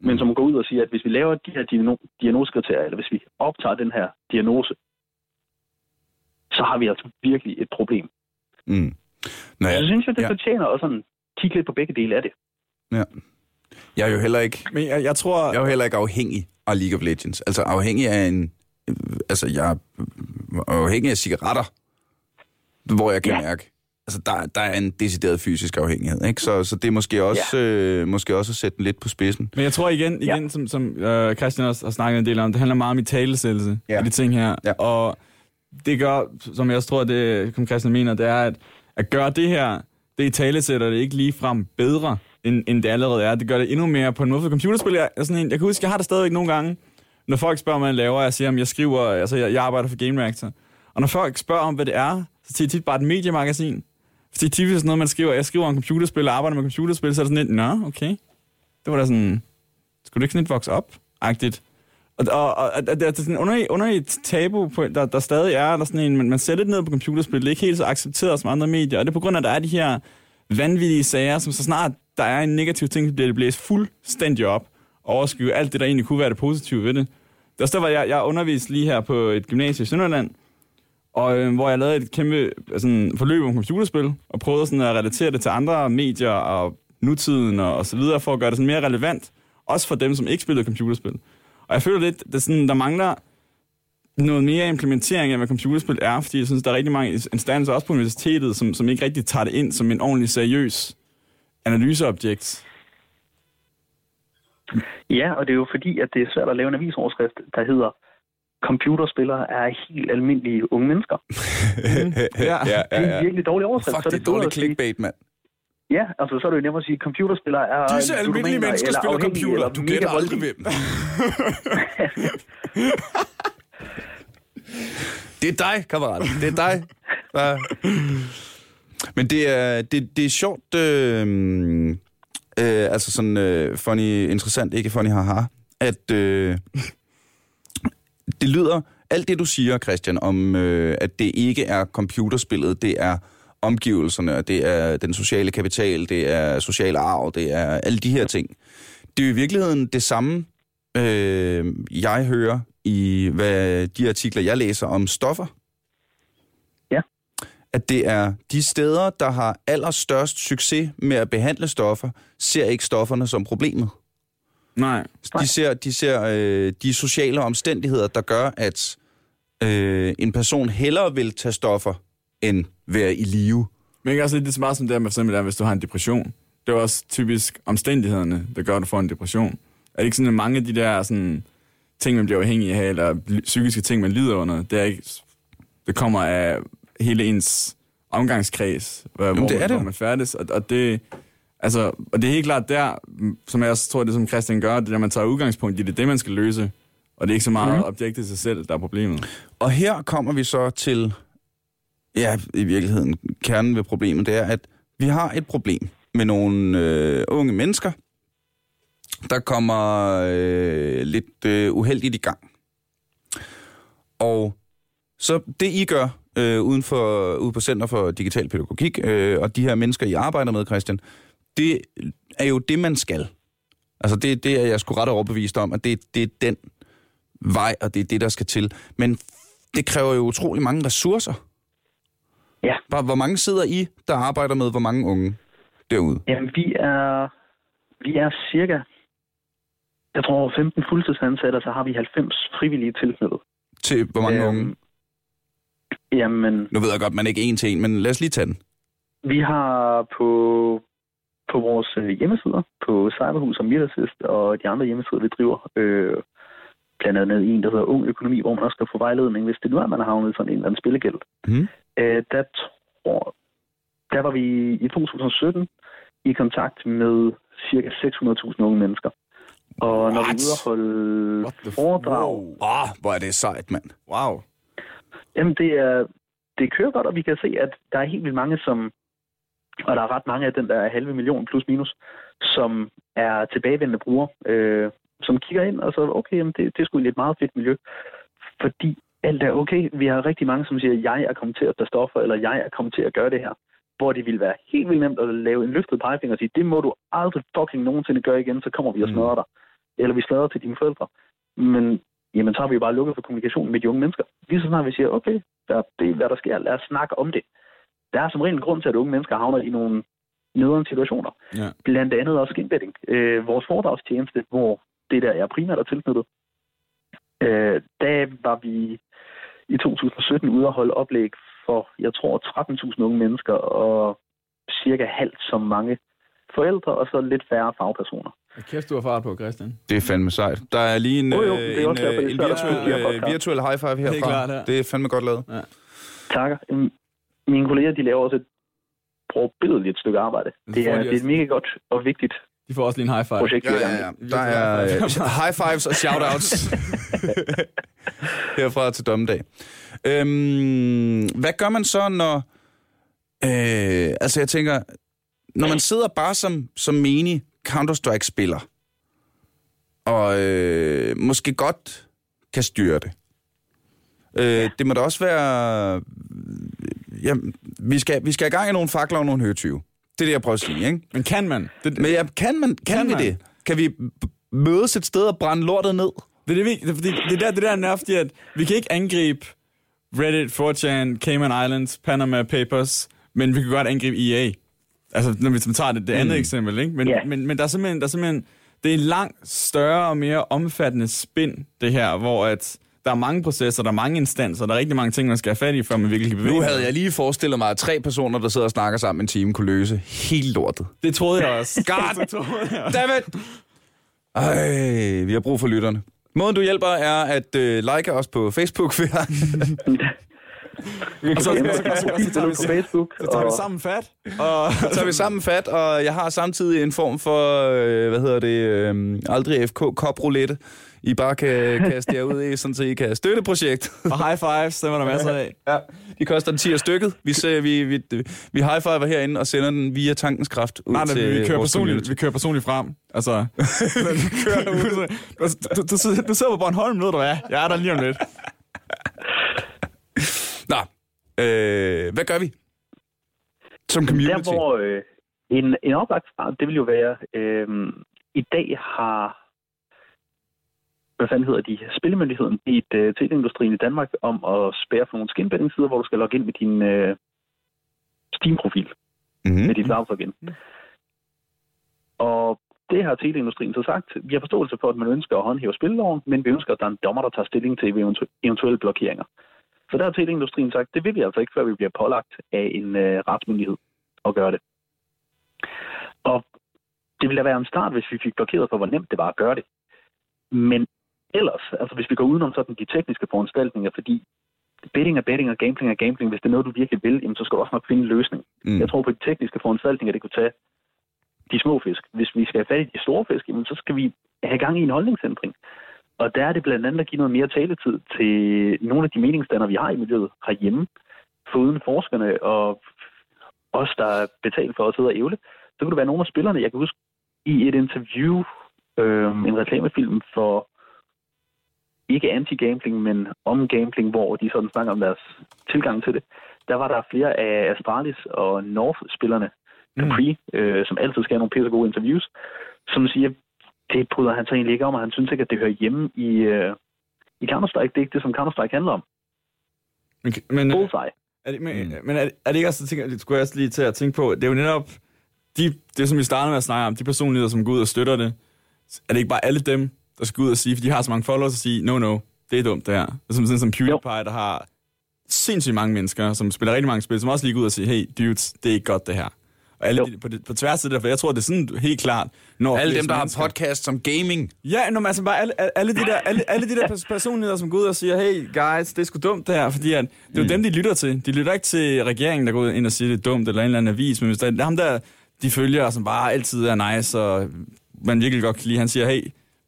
Speaker 2: men som går ud og siger, at hvis vi laver de her diagnoskriterier, eller hvis vi optager den her diagnose, så har vi altså virkelig et problem.
Speaker 1: Mm. Nå,
Speaker 2: Ja. Så
Speaker 1: ja.
Speaker 2: synes jeg, det
Speaker 1: ja.
Speaker 2: fortjener at sådan kigge lidt på begge dele af det.
Speaker 1: ja. Jeg er jo heller ikke,
Speaker 3: Men jeg, jeg tror...
Speaker 1: jeg er jo heller ikke afhængig af League of Legends. Altså afhængig af en... Altså, jeg er afhængig af cigaretter, hvor jeg kan
Speaker 2: Ja.
Speaker 1: mærke, altså der, der er en decideret fysisk afhængighed, ikke? Så, så det er måske også, øh, måske også at sætte den lidt på spidsen.
Speaker 3: Men jeg tror igen, igen
Speaker 2: Ja.
Speaker 3: som, som øh, Christian også har snakket en del om, det handler meget om i talesættelse
Speaker 1: Ja.
Speaker 3: ja. de ting her.
Speaker 1: Ja.
Speaker 3: Og det gør, som jeg også tror, det som Christian mener, det er, at, at gøre det her, det i talesætter det ikke lige frem bedre, end, end det allerede er. Det gør det endnu mere på en måde. For computerspil er sådan en, jeg kan huske, jeg har det stadigvæk nogle gange, når folk spørger, hvad jeg laver, og jeg siger, at jeg skriver, altså jeg, jeg arbejder for Game Reactor. Og når folk spørger om, hvad det er, så siger de tit bare et mediemagasin. Fordi typisk er sådan noget, man skriver, jeg skriver om computerspil og arbejder med computerspil, så er det sådan lidt, nå, okay. Det var da sådan, skulle det ikke sådan lidt vokse op? Og, og, og, og det er altså sådan under, under et tabu, på, der, der stadig er, der sådan en, man, man sætter det ned på computerspil, det er ikke helt så accepteret som andre medier, og det er på grund af, at der er de her vanvittige sager, som så snart der er en negativ ting, så bliver det blæst fuldstændig op, og overskygge alt det, der egentlig kunne være det positive ved det. Det er også der, hvor jeg, jeg underviste lige her på et gymnasie i Sønderland, og øh, hvor jeg lavede et kæmpe altså, forløb om computerspil, og prøvede sådan at relatere det til andre medier og nutiden og, og så videre, for at gøre det sådan mere relevant, også for dem, som ikke spillede computerspil. Og jeg føler lidt, det sådan, der mangler noget mere implementering af, hvad computerspil er, fordi jeg synes, der er rigtig mange instanser, også på universitetet, som, som ikke rigtig tager det ind som en ordentlig seriøs analyseobjekt.
Speaker 2: Ja, og det er jo fordi, at det er svært at lave en avisoverskrift, der hedder computerspillere er helt almindelige unge mennesker.
Speaker 3: Ja.
Speaker 1: ja,
Speaker 2: Det er en virkelig dårlig overskrift.
Speaker 1: Fuck,
Speaker 2: så
Speaker 1: det er
Speaker 2: sige-
Speaker 1: clickbait, mand.
Speaker 2: Ja, altså så er det jo nemmere at sige, at computerspillere er...
Speaker 1: Disse almindelige mennesker
Speaker 2: eller
Speaker 1: spiller computer.
Speaker 2: eller
Speaker 1: Du gætter aldrig hvem. det er dig, kammerat. Det er dig. Der... Men det er, det, det er sjovt, øh, øh, altså sådan øh, funny, interessant, ikke funny haha, at øh, det lyder, alt det du siger, Christian, om øh, at det ikke er computerspillet, det er omgivelserne, det er den sociale kapital, det er social arv, det er alle de her ting. Det er jo i virkeligheden det samme, øh, jeg hører i hvad de artikler, jeg læser om stoffer.
Speaker 2: Ja.
Speaker 1: At det er de steder, der har allerstørst succes med at behandle stoffer, ser ikke stofferne som problemet.
Speaker 3: Nej.
Speaker 1: De ser, de ser øh, de sociale omstændigheder, der gør, at øh, en person hellere vil tage stoffer, end være i live.
Speaker 3: Men også lidt det smart som det er med, for eksempel, der, hvis du har en depression. Det er også typisk omstændighederne, der gør, at du får en depression. Er det ikke sådan, at mange af de der sådan, ting, man bliver afhængig af, eller psykiske ting, man lider under, det, er ikke, det kommer af hele ens omgangskreds, hvor,
Speaker 1: Jamen, det er det.
Speaker 3: hvor man færdes. Og, og, det, altså, og det er helt klart der, som jeg også tror, det som Christian gør, det er, at man tager udgangspunkt i det, det man skal løse. Og det er ikke så meget mm. objektet i sig selv, der er problemet.
Speaker 1: Og her kommer vi så til, ja, i virkeligheden, kernen ved problemet, det er, at vi har et problem med nogle øh, unge mennesker, der kommer øh, lidt øh, uheldigt i gang. Og så det I gør øh, uden for, ude på Center for Digital Pædagogik, øh, og de her mennesker, I arbejder med, Christian, det er jo det, man skal. Altså det, det er jeg sgu ret overbevist om, at det, det er den vej, og det er det, der skal til. Men det kræver jo utrolig mange ressourcer.
Speaker 2: Ja.
Speaker 1: Bare, hvor mange sidder I, der arbejder med hvor mange unge derude?
Speaker 2: Jamen, vi er, vi er cirka, jeg tror 15 fuldtidsansatte, så har vi 90 frivillige tilknyttet.
Speaker 1: Til hvor mange
Speaker 2: Øhm,
Speaker 1: unge?
Speaker 2: Jamen,
Speaker 1: Nu ved jeg godt, man er ikke en til en, men lad os lige tage den.
Speaker 2: vi har på, på vores øh, hjemmesider, på Cyberhus og Midassist og de andre hjemmesider, vi driver, øh, blandt andet en, der hedder Ung Økonomi, hvor man også kan få vejledning, hvis det nu er, man har havnet sådan en eller anden spillegæld.
Speaker 1: Mm.
Speaker 2: Øh, der, tror, der var vi i 2017 i kontakt med cirka 600.000 unge mennesker. Og når vi
Speaker 1: What?
Speaker 2: er ude og holde
Speaker 3: What
Speaker 2: foredrag,
Speaker 3: Wow.
Speaker 1: Oh, hvor er det sejt, mand.
Speaker 3: Wow.
Speaker 2: Jamen, det, er, det kører godt, og vi kan se, at der er helt vildt mange, som, og der er ret mange af den der halve million plus minus, som er tilbagevendende brugere, øh, som kigger ind og så, okay, jamen, det, det er sgu et meget fedt miljø. Fordi alt er okay. Vi har rigtig mange, som siger, jeg er kommet til at tage stoffer, eller jeg er kommet til at gøre det her. Hvor det ville være helt vildt nemt at lave en løftet pegefinger og sige, det må du aldrig fucking nogensinde gøre igen, så kommer vi og
Speaker 1: Mm.
Speaker 2: smadrer dig. Eller vi smadrer til dine forældre. Men jamen, så har vi jo bare lukket for kommunikationen med de unge mennesker. Lige så snart vi siger, okay, der, det er hvad der sker, lad os snakke om det. Der er som regel en grund til, at unge mennesker havner i nogle nederen situationer.
Speaker 3: Ja.
Speaker 2: Blandt andet også skinbetting. Øh, vores foredragstjeneste, hvor det der er primært er tilknyttet, øh, der var vi i 2017 ude at holde oplæg for, jeg tror, 13.000 unge mennesker og cirka halvt så mange forældre, og så lidt færre fagpersoner.
Speaker 3: Hvad kæft, du har fart på, Christian.
Speaker 1: Det er fandme sejt. Der er lige en,
Speaker 2: Jo, jo,
Speaker 1: øh,
Speaker 2: det er
Speaker 1: en,
Speaker 2: også derfor,
Speaker 1: øh,
Speaker 2: det
Speaker 1: en
Speaker 2: er at
Speaker 1: virtuel,
Speaker 2: her
Speaker 1: øh, virtuel high five herfra.
Speaker 3: klart, ja.
Speaker 1: Det er fandme godt lavet.
Speaker 2: Takker. Øhm, Mine kolleger, de laver også et forbilledligt stykke arbejde.
Speaker 3: Det
Speaker 2: Det er,
Speaker 3: de
Speaker 2: det er et mega godt og vigtigt
Speaker 3: De får også lige en high five.
Speaker 2: projekt,
Speaker 1: Ja,
Speaker 2: er
Speaker 1: ja,
Speaker 2: i.
Speaker 1: ja. Der er øh, high fives og shoutouts herfra til dommedag. Øhm, hvad gør man så, når... Øh, altså, jeg tænker, når man sidder bare som, som menig Counter-Strike-spiller, og øh, måske godt kan styre det. Øh, det må da også være... Ja, vi, skal, vi skal have gang i nogle fakler og nogle høtyve. Det er det, jeg prøver at sige, ikke?
Speaker 3: Men kan man? Det,
Speaker 1: Men ja, kan, man, kan,
Speaker 3: Kan
Speaker 1: vi
Speaker 3: man?
Speaker 1: det? Kan vi mødes et sted og brænde lortet ned?
Speaker 3: Det er det, vi- det, er fordi, det, der, det der er nervigt, at vi kan ikke angribe Reddit, 4chan, Cayman Islands, Panama Papers, men vi kan godt angribe EA. Altså, når vi tager det, det andet
Speaker 1: Mm.
Speaker 3: eksempel, ikke? Men,
Speaker 2: Ja.
Speaker 3: men, men der er simpelthen, der er simpelthen, det er en langt større og mere omfattende spin, det her, hvor at der er mange processer, der er mange instanser, der er rigtig mange ting, man skal have fat i, før man virkelig kan bevæge
Speaker 1: Nu havde jeg lige forestillet mig, at tre personer, der sidder og snakker sammen en time, kunne løse hele lortet.
Speaker 3: Det troede jeg også.
Speaker 1: God
Speaker 3: det troede jeg.
Speaker 1: Dammit! Ej, vi har brug for lytterne. Måden, du hjælper, er at øh, like os på Facebook. Vi har-
Speaker 3: Og så, så, så, så, så, tager vi,
Speaker 2: Facebook.
Speaker 3: så tager vi
Speaker 2: og-
Speaker 3: sammen fat, og
Speaker 1: Så tager vi sammen fat, og jeg har samtidig en form for, øh, hvad hedder det, øh, aldrig FK koproulette I bare kan kaste jer ud i, sådan så I kan støtte projekt.
Speaker 3: Og high fives, dem er der masser af.
Speaker 1: Ja, de koster en 10 stykket. Vi, ser, vi, vi, vi high-fiver herinde og sender den via tankens kraft ud
Speaker 3: Nej, nej,
Speaker 1: til
Speaker 3: vi kører, personligt, vi kører personligt frem. Altså, vi kører ud. Du, du, du, du sidder på Bornholm, ved du hvad? Jeg er der lige om lidt.
Speaker 1: Nå, øh, hvad gør vi? Som community?
Speaker 2: Der, hvor øh, en, en oplagt det vil jo være, øh, i dag har, hvad fanden hedder de, Spillemyndigheden bedt øh, teleindustrien i Danmark om at spære for nogle skinbetting-sider, hvor du skal logge ind med din øh, Steam-profil,
Speaker 1: Mm-hmm.
Speaker 2: med dit browser-login. Og det har teleindustrien så sagt. Vi har forståelse for, at man ønsker at håndhæve spilleloven, men vi ønsker, at der er en dommer, der tager stilling til eventu- eventuelle blokeringer. Så der har teleindustrien sagt, det vil vi altså ikke, før vi bliver pålagt af en øh, retsmyndighed at gøre det. Og det ville da være en start, hvis vi fik blokeret for, hvor nemt det var at gøre det. Men ellers, altså hvis vi går udenom sådan de tekniske foranstaltninger, fordi betting er betting og gambling er gambling, hvis det er noget, du virkelig vil, jamen, så skal du også nok finde en løsning.
Speaker 1: Mm.
Speaker 2: Jeg tror på de tekniske foranstaltninger, det kunne tage de små fisk. Hvis vi skal have fat i de store fisk, jamen, så skal vi have gang i en holdningsændring. Og der er det blandt andet at give noget mere taletid til nogle af de meningsdannere, vi har i miljøet herhjemme, foruden forskerne og os, der er betalt for at sidde og ævle. Så kunne det være nogle af spillerne, jeg kan huske i et interview, øh, en reklamefilm for ikke anti-gambling, men om gambling, hvor de sådan snakker om deres tilgang til det. Der var der flere af Astralis og North-spillerne, Capri, mm. øh, som altid skal have nogle pisse gode interviews, som siger, det bryder han så egentlig ikke om, og han synes ikke, at det hører hjemme i, øh, i Counter-Strike. Det er ikke det, som Counter-Strike handler om.
Speaker 3: Men, men,
Speaker 2: Bullseye.
Speaker 3: er det, men, mm. men er, det, er det ikke også, tænker, det skulle jeg også lige til at tænke på, det er jo netop, de, det som vi startede med at snakke om, de personligheder, som går ud og støtter det, er det ikke bare alle dem, der skal ud og sige, for de har så mange followers, og sige, no, no, det er dumt det her. Er som sådan som PewDiePie, der har sindssygt mange mennesker, som spiller rigtig mange spil, som også lige går ud og siger, hey, dudes, det er ikke godt det her. Og alle
Speaker 2: Jo.
Speaker 3: de, på, det, på tværs af det, for jeg tror, det er sådan helt klart, når
Speaker 1: Alle dem, der har
Speaker 3: mennesker-
Speaker 1: podcast som gaming.
Speaker 3: Ja, når man altså bare alle, alle, de der, alle, alle de der pers- personligheder, som går ud og siger, hey guys, det er sgu dumt det her, fordi at, det er jo
Speaker 1: Mm.
Speaker 3: dem, de lytter til. De lytter ikke til regeringen, der går ind og siger, det er dumt, eller en eller anden avis, men hvis der er ham der, de følger, som bare altid er nice, og man virkelig godt kan lide, han siger, hey,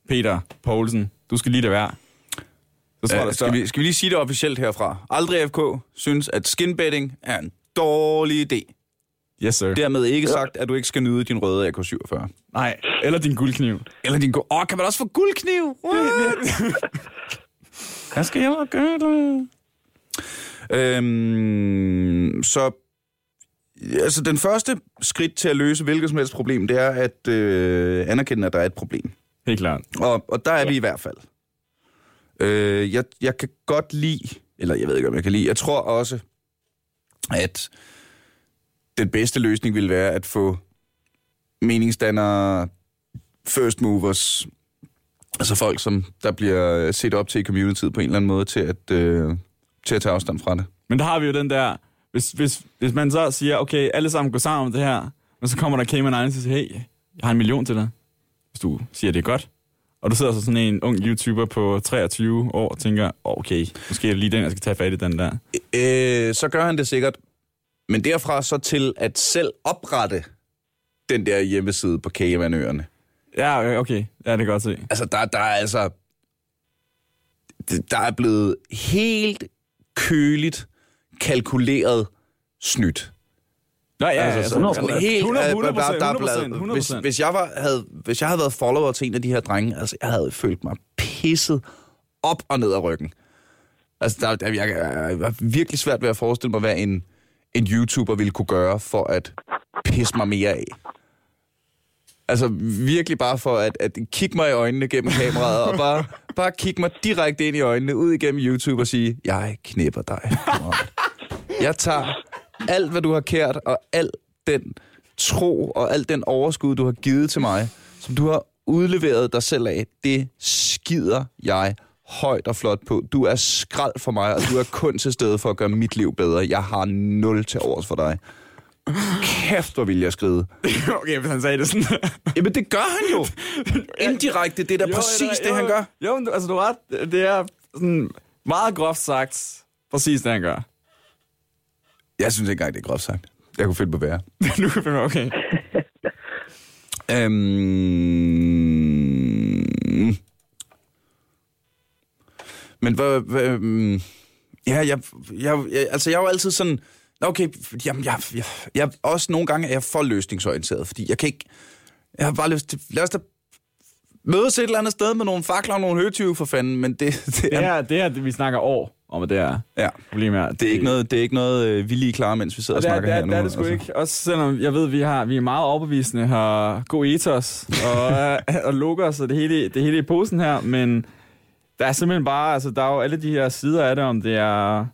Speaker 3: Peter Poulsen, du skal lige det være. Så tror
Speaker 1: Ja,
Speaker 3: jeg,
Speaker 1: skal, vi, skal vi lige sige det officielt herfra? Aldrig FK synes, at skinbetting er en dårlig idé.
Speaker 3: Yes, sir.
Speaker 1: Dermed ikke sagt, at du ikke skal nyde din røde AK-47.
Speaker 3: Nej, eller din guldkniv.
Speaker 1: Eller din... Åh, oh, kan man også få guldkniv? Hvad skal jeg gøre det? Øhm, så altså den første skridt til at løse hvilket som helst problem, det er at øh, anerkende, at der er et problem.
Speaker 3: Helt klart.
Speaker 1: Og, og der er vi i hvert fald. Øh, jeg, jeg kan godt lide, eller jeg ved ikke, om jeg kan lide, jeg tror også, at den bedste løsning ville være at få meningsdannere, first movers, altså folk, som der bliver set op til i communityet på en eller anden måde, til at, øh, til at tage afstand fra det.
Speaker 3: Men der har vi jo den der, hvis, hvis, hvis man så siger, okay, alle sammen går sammen om det her, men så kommer der Cayman Islands og siger, hey, jeg har en million til dig, hvis du siger, det er godt. Og du sidder så sådan en ung YouTuber på 23 år og tænker, okay, måske er det lige den, jeg skal tage fat i den der.
Speaker 1: Øh, så gør han det sikkert. Men derfra så til at selv oprette den der hjemmeside på Caymanøerne.
Speaker 3: Ja, okay. Ja, det kan godt se.
Speaker 1: Altså, der, der er altså... Der er blevet helt køligt kalkuleret snydt.
Speaker 3: Nå, ja,
Speaker 1: Altså, så,
Speaker 3: altså,
Speaker 1: sådan helt,
Speaker 3: 100,
Speaker 1: øh,
Speaker 3: 100,
Speaker 1: der- der er
Speaker 3: 100%,
Speaker 1: blevet-
Speaker 3: 100%.
Speaker 1: Hvis, hvis, jeg var, havde, hvis jeg havde været follower til en af de her drenge, altså, jeg havde følt mig pisset op og ned af ryggen. Altså, der, der, jeg, har virkelig svært ved at forestille mig, hvad en, en YouTuber ville kunne gøre for at pisse mig mere af. Altså virkelig bare for at, at kigge mig i øjnene gennem kameraet, og bare, bare kigge mig direkte ind i øjnene, ud igennem YouTube og sige, jeg knipper dig. Jeg tager alt, hvad du har kært, og al den tro og al den overskud, du har givet til mig, som du har udleveret dig selv af, det skider jeg højt og flot på. Du er skrald for mig, og du er kun til stede for at gøre mit liv bedre. Jeg har nul til overs for dig. Kæft, hvor vil jeg skride.
Speaker 3: okay, hvis han sagde det sådan.
Speaker 1: Jamen, det gør han jo. Indirekte, det er da præcis det, han gør.
Speaker 3: Jo, altså du har ret. Det er sådan meget groft sagt præcis det, han gør.
Speaker 1: Jeg synes ikke engang, det er groft sagt. Jeg kunne finde på værre.
Speaker 3: nu kan jeg okay.
Speaker 1: Øhm... Men hvad... hvad mm, ja, jeg, jeg, jeg, altså jeg er jo altid sådan... Okay, jamen, jeg, jeg, jeg, også nogle gange er jeg for løsningsorienteret, fordi jeg kan ikke... Jeg har bare lyst til... Lad os da mødes et eller andet sted med nogle fakler og nogle høtyve for fanden, men det, det,
Speaker 3: Det
Speaker 1: er,
Speaker 3: det er, det, vi snakker år om, at det er
Speaker 1: ja,
Speaker 3: problemet. Er.
Speaker 1: det er ikke noget, det er ikke noget øh, vi lige klarer, mens vi sidder og,
Speaker 3: Og det er,
Speaker 1: snakker
Speaker 3: det er,
Speaker 1: her nu.
Speaker 3: det er det sgu
Speaker 1: altså.
Speaker 3: ikke. Også selvom jeg ved, vi har vi er meget overbevisende, har god ethos og, og logos og det hele, det hele i posen her, men der er simpelthen bare, altså der er jo alle de her sider af det, om det er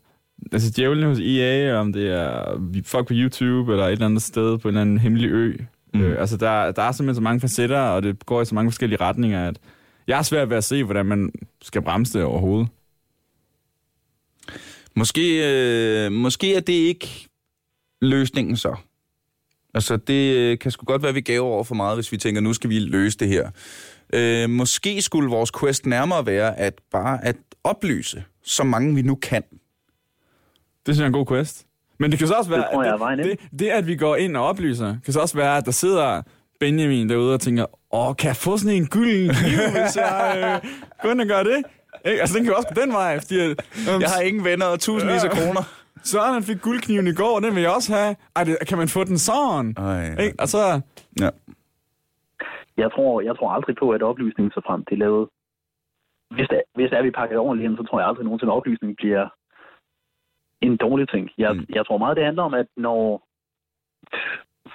Speaker 3: altså djævlen hos EA, eller om det er folk på YouTube, eller et eller andet sted på en eller anden hemmelig ø. Mm. Øh, altså der, der er simpelthen så mange facetter, og det går i så mange forskellige retninger, at jeg er svært ved at se, hvordan man skal bremse det overhovedet.
Speaker 1: Måske, øh, måske er det ikke løsningen så. Altså, det øh, kan sgu godt være, at vi gav over for meget, hvis vi tænker, nu skal vi løse det her. Øh, måske skulle vores quest nærmere være at bare at oplyse så mange vi nu kan.
Speaker 3: Det synes jeg er en god quest. Men det kan så også være,
Speaker 2: Det tror jeg er
Speaker 3: at det, det, det, at vi går ind og oplyser, kan så også være, at der sidder Benjamin derude og tænker, åh, kan jeg få sådan en gylden kniv, hvis jeg øh, og gør det? Ikke? Altså, den kan jo også gå den vej, fordi at, um,
Speaker 1: Jeg har ingen venner og tusindvis af kroner.
Speaker 3: Søren han fik guldkniven i går, den vil jeg også have. Ej, det, kan man få den sådan?
Speaker 1: Ej,
Speaker 3: Ikke? Og så,
Speaker 1: ja.
Speaker 2: Jeg tror, jeg tror aldrig på, at oplysningen så frem til lavet. Hvis det, hvis det er, vi pakker det ordentligt ind, så tror jeg aldrig nogensinde, at oplysning bliver en dårlig ting. Jeg,
Speaker 1: Mm.
Speaker 2: jeg tror meget, det handler om, at når...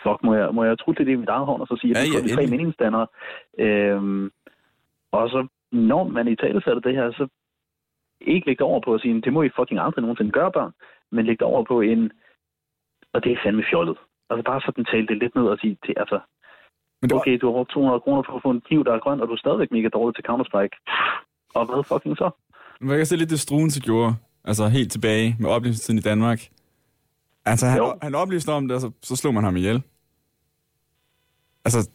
Speaker 2: Fuck, må jeg, må jeg trutte det i mit eget hånd, og så sige, at
Speaker 1: Ja,
Speaker 2: ja,
Speaker 1: ja,
Speaker 2: ja, de tre meningsdannere. Øhm, og så, når man i tale sætter det her, så ikke lægge det over på at sige, det må I fucking aldrig nogensinde gøre, børn, men lægge det over på en, og det er fandme fjollet. Altså bare sådan tale det lidt ned og sige, til, altså,
Speaker 3: men det var,
Speaker 2: okay, du har brugt 200 kroner på at få en kniv, der er grøn, og du er stadigvæk mega dårlig til Counter-Strike. Og hvad fucking så?
Speaker 3: man kan se lidt det Struense gjorde, altså helt tilbage med oplysningstiden i Danmark. Altså, han,
Speaker 2: Jo.
Speaker 3: han oplyste om det, og så, så slog man ham ihjel. Altså,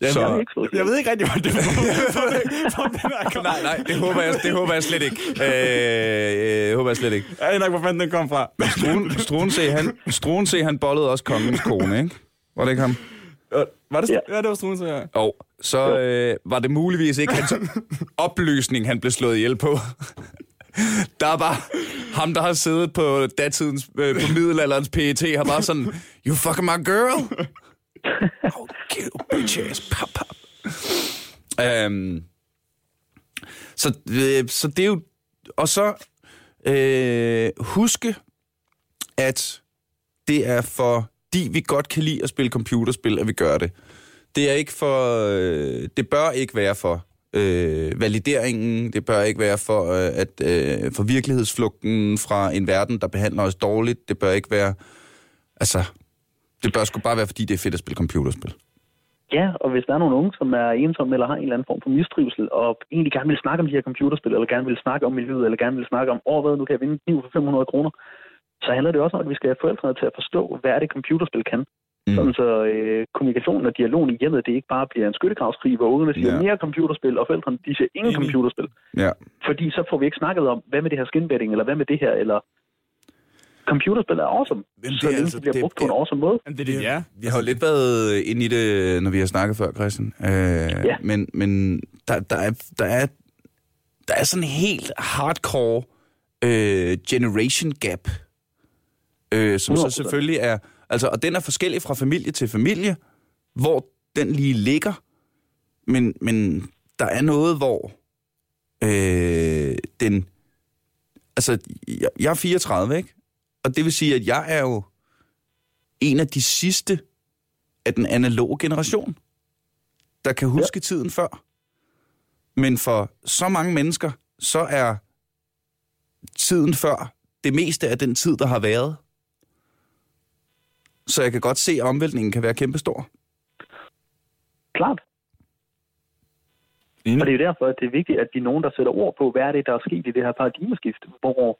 Speaker 3: jeg,
Speaker 1: Så-
Speaker 2: Jeg
Speaker 3: jeg,
Speaker 2: ikke slået
Speaker 3: jeg ved ikke rigtig, hvad det var.
Speaker 1: Nej, nej, det håber jeg, det håber jeg slet ikke. Øh, øh, håber jeg slet ikke.
Speaker 3: Jeg ved nok, hvor fanden den kom fra.
Speaker 1: Struen, Struensee, han, Struensee, han bollede også kongens kone, ikke? Var det ikke ham?
Speaker 3: Øh, Var det. Ja.
Speaker 2: ja,
Speaker 3: det var Struense, ja.
Speaker 1: Og så øh, var det muligvis ikke hans opløsning, han blev slået ihjel på. Der er bare ham, der har siddet på datidens, øh, på middelalderens PET, har bare sådan, you fucking my girl. Oh, kill bitch ass, pap, pap. Um, så, øh, så det er jo, og så øh, huske, at det er fordi vi godt kan lide at spille computerspil, at vi gør det. Det er ikke for, øh, det bør ikke være for øh, valideringen, det bør ikke være for, øh, at, øh, for virkelighedsflugten fra en verden, der behandler os dårligt. Det bør ikke være, altså, det bør sgu bare være, fordi det er fedt at spille computerspil.
Speaker 2: Ja, og hvis der er nogle unge, som er ensomme eller har en eller anden form for mistrivsel, og egentlig gerne vil snakke om de her computerspil, eller gerne vil snakke om miljøet, eller gerne vil snakke om, åh, hvad, nu kan jeg vinde en kniv for 500 kroner, så handler det også om, at vi skal have forældrene til at forstå, hvad er det computerspil kan.
Speaker 1: Mm.
Speaker 2: Sådan så øh, kommunikationen og dialogen i hjemmet, det ikke bare bliver en skyttegravskrig, hvor ungerne siger
Speaker 1: Ja.
Speaker 2: mere computerspil, og forældrene de siger ingen computerspil.
Speaker 1: Ja.
Speaker 2: Fordi så får vi ikke snakket om, hvad med det her skinbetting, eller hvad med det her, eller computerspil er awesome,
Speaker 1: Men det
Speaker 2: så
Speaker 1: er
Speaker 2: længe
Speaker 1: altså-
Speaker 2: det bliver
Speaker 1: det-
Speaker 2: brugt på en
Speaker 1: det-
Speaker 2: awesome måde.
Speaker 3: Det er det, ja.
Speaker 1: Vi har jo lidt været inde i det, når vi har snakket før, Christian. Øh,
Speaker 2: Ja.
Speaker 1: Men, men der, der, er, der, er, der er sådan en helt hardcore øh, generation gap, øh, som så
Speaker 2: 100%.
Speaker 1: selvfølgelig er... Altså, og den er forskellig fra familie til familie, hvor den lige ligger. Men, men der er noget, hvor øh, den... Altså, jeg, jeg er 34, ikke? Og det vil sige, at jeg er jo en af de sidste af den analoge generation, der kan huske ja. tiden før. Men for så mange mennesker, så er tiden før det meste af den tid, der har været. Så jeg kan godt se, at omvæltningen kan være kæmpestor.
Speaker 2: Klart.
Speaker 3: Enig.
Speaker 2: Og det er jo derfor, at det er vigtigt, at vi er nogen, der sætter ord på, hvad er det, der er sket i det her paradigmeskift, hvor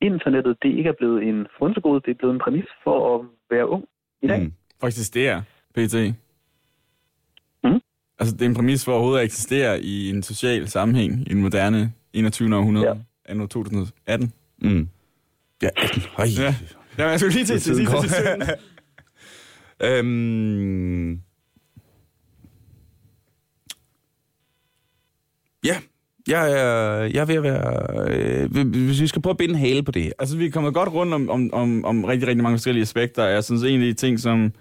Speaker 2: internettet det ikke er blevet en frønsegode, det er blevet en præmis for at være ung i dag.
Speaker 1: Mm.
Speaker 3: For at eksistere, PT.
Speaker 2: Mm.
Speaker 3: Altså, det er en præmis for overhovedet at eksistere i en social sammenhæng i den moderne 21. århundrede, ja. Anno 2018.
Speaker 1: Mm. Ja, 18. Høj.
Speaker 3: Ja. Ja, jeg skulle lige til til tiden.
Speaker 1: øhm, ja, Jeg er, jeg er ved at være... Øh, hvis vi skal prøve at binde hale på det her.
Speaker 3: Altså, vi er kommet godt rundt om, om, om, om rigtig, rigtig mange forskellige aspekter. Jeg synes, en af de ting, som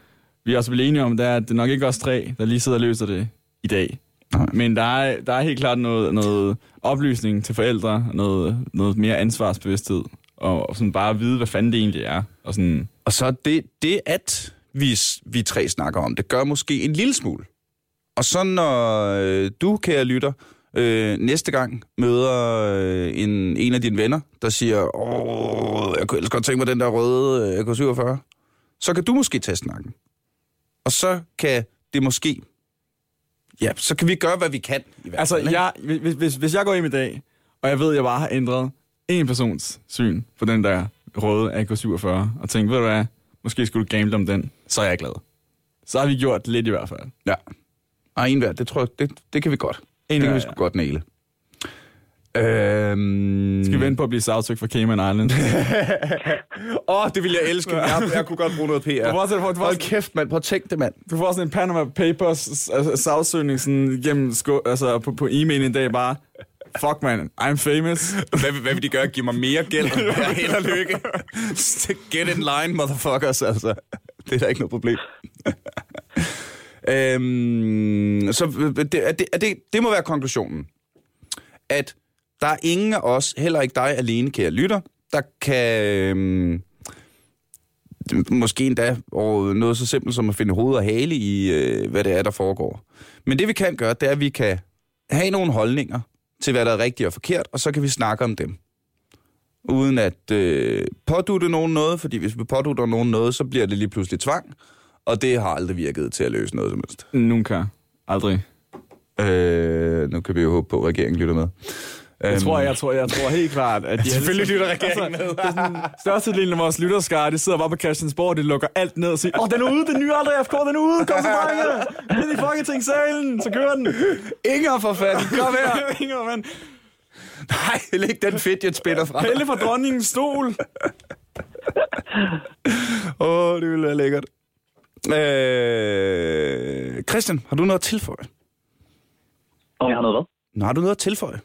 Speaker 3: vi også bliver enige om, det er, at det er nok ikke os tre, der lige sidder og løser det i dag.
Speaker 1: Nej.
Speaker 3: Men der er, der er helt klart noget, noget oplysning til forældre, noget, noget mere ansvarsbevidsthed, og, og sådan bare at vide, hvad fanden det egentlig er. Og sådan,
Speaker 1: Og så det, det at vi, vi tre snakker om, det gør måske en lille smule. Og så når øh, du, kære lytter, øh, næste gang møder øh, en, en af dine venner, der siger, åh, jeg kunne ellers godt tænke mig den der røde øh, AK-47, så kan du måske tage snakken. Og så kan det måske... Ja, så kan vi gøre, hvad vi kan. I hvert
Speaker 3: altså,
Speaker 1: fald,
Speaker 3: jeg, hvis, hvis, hvis jeg går hjem i dag, og jeg ved, at jeg bare har ændret en persons syn på den der røde AK-47, og tænker, ved du hvad, måske skulle du gamble om den, så er jeg glad. Så har vi gjort lidt i hvert fald.
Speaker 1: Ja. Og en hver, det tror jeg, det, det kan vi godt. En det
Speaker 3: Ja,
Speaker 1: kan vi
Speaker 3: ja.
Speaker 1: sgu godt næle. Øhm...
Speaker 3: Skal vi vente på at blive sagsøgt for Cayman Island?
Speaker 1: Åh, oh, det vil jeg elske. Jeg, jeg kunne godt bruge noget PR.
Speaker 3: Du får, også, du, får,
Speaker 1: Hold kæft, mand. Prøv at tænke det, mand.
Speaker 3: du får sådan en Panama Papers altså, sagsøgning sådan, gennem sko, altså, på, på e-mail en dag bare. Fuck, man, I'm famous.
Speaker 1: Hvad, vil- hvad vil de gøre? Give mig mere gæld? Ja, held og lykke. Get in line, motherfuckers, altså. Det er da ikke noget problem. øhm, så øh, det, er det, er det, det må være konklusionen. At der er ingen af os, heller ikke dig alene, kære lytter, der kan... Øhm, måske endda over noget så simpelt som at finde hoved og hale i, øh, hvad det er, der foregår. Men det vi kan gøre, det er, at vi kan have nogle holdninger til, hvad der er rigtigt og forkert, og så kan vi snakke om dem. Uden at øh, pådutte nogen noget, fordi hvis vi pådutter nogen noget, så bliver det lige pludselig tvang, og det har aldrig virket til at løse noget som helst.
Speaker 3: Nunca. Aldrig.
Speaker 1: Øh, nu kan vi jo håbe på, at regeringen lytter med.
Speaker 3: Jeg tror, jeg tror, jeg tror helt klart, at de
Speaker 1: Øhm. Selvfølgelig lytter regeringen med.
Speaker 3: det er sådan, størstedelen af vores lytterskare, de sidder bare på Christiansborg, de lukker alt ned og siger, åh, den er ude, den nye aldrig FK, den er ude, kom så drenge, ind i Folketingssalen, så kører den.
Speaker 1: Inger for fanden, kom her.
Speaker 3: Inger, mand.
Speaker 1: Nej, læg den fidget spinner fra.
Speaker 3: Pelle fra dronningens stol.
Speaker 1: Åh, oh, det ville være lækkert. Øh, Christian, har du noget at tilføje?
Speaker 2: Og jeg har noget hvad?
Speaker 1: Nå, har du noget at tilføje?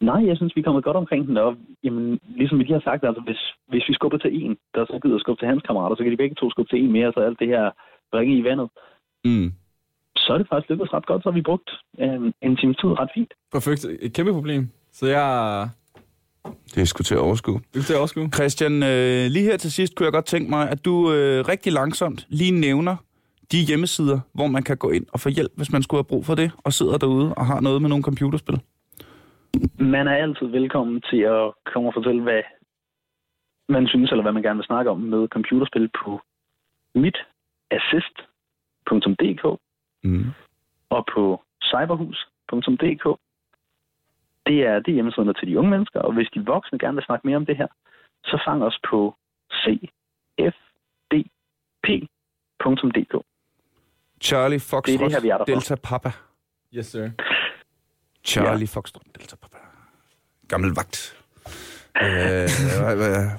Speaker 2: Nej, jeg synes, vi er kommet godt omkring den. Og jamen, ligesom vi lige har sagt, altså, hvis, hvis vi skubber til en, der så gider skubbe til hans kammerater, så kan de begge to skubbe til en mere, så alt det her bringe i vandet.
Speaker 1: Mm.
Speaker 2: Så er det faktisk lykkedes ret godt, så har vi brugt øh, en times tid ret fint.
Speaker 3: Perfekt. Et kæmpe problem. Så jeg
Speaker 1: Det er sgu til at overskue.
Speaker 3: det er til at overskue.
Speaker 1: Christian, øh, lige her til sidst kunne jeg godt tænke mig, at du øh, rigtig langsomt lige nævner de hjemmesider, hvor man kan gå ind og få hjælp, hvis man skulle have brug for det, og sidder derude og har noget med nogle computerspil.
Speaker 2: Man er altid velkommen til at komme og fortælle, hvad man synes, eller hvad man gerne vil snakke om med computerspil på mitassist.dk
Speaker 1: Mm.
Speaker 2: og på cyberhus.dk. Det er det hjemmesiderne til de unge mennesker, og hvis de voksne gerne vil snakke mere om det her, så fang os på cfdp.dk.
Speaker 1: Charlie Foxtrot,
Speaker 2: Det er det her, vi er.
Speaker 1: Delta Papa.
Speaker 3: Yes, sir.
Speaker 1: Charlie ja. Foxtrot, Delta Papa. Gammel vagt. øh, hvad-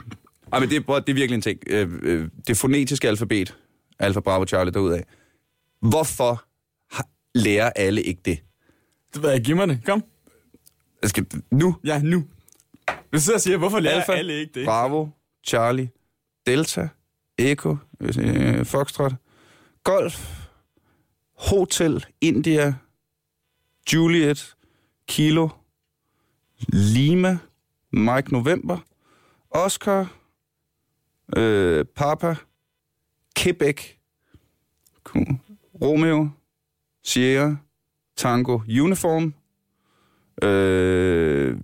Speaker 1: Ej, men det, er, det er virkelig en ting. Øh, øh, det fonetiske alfabet, Alfa Bravo Charlie derudad. Hvorfor lærer alle ikke det?
Speaker 3: Det ved jeg, giv mig det. Kom.
Speaker 1: Jeg skal, nu.
Speaker 3: Ja, nu. Du sidder og siger, hvorfor lærer
Speaker 1: Alfa,
Speaker 3: alle ikke det?
Speaker 1: Bravo, Charlie, Delta, Echo, øh, Foxtrot, Golf, Hotel, India, Juliet, Kilo, Lima, Mike November, Oscar, øh, Papa, Quebec, Romeo, Sierra, Tango, Uniform, øh,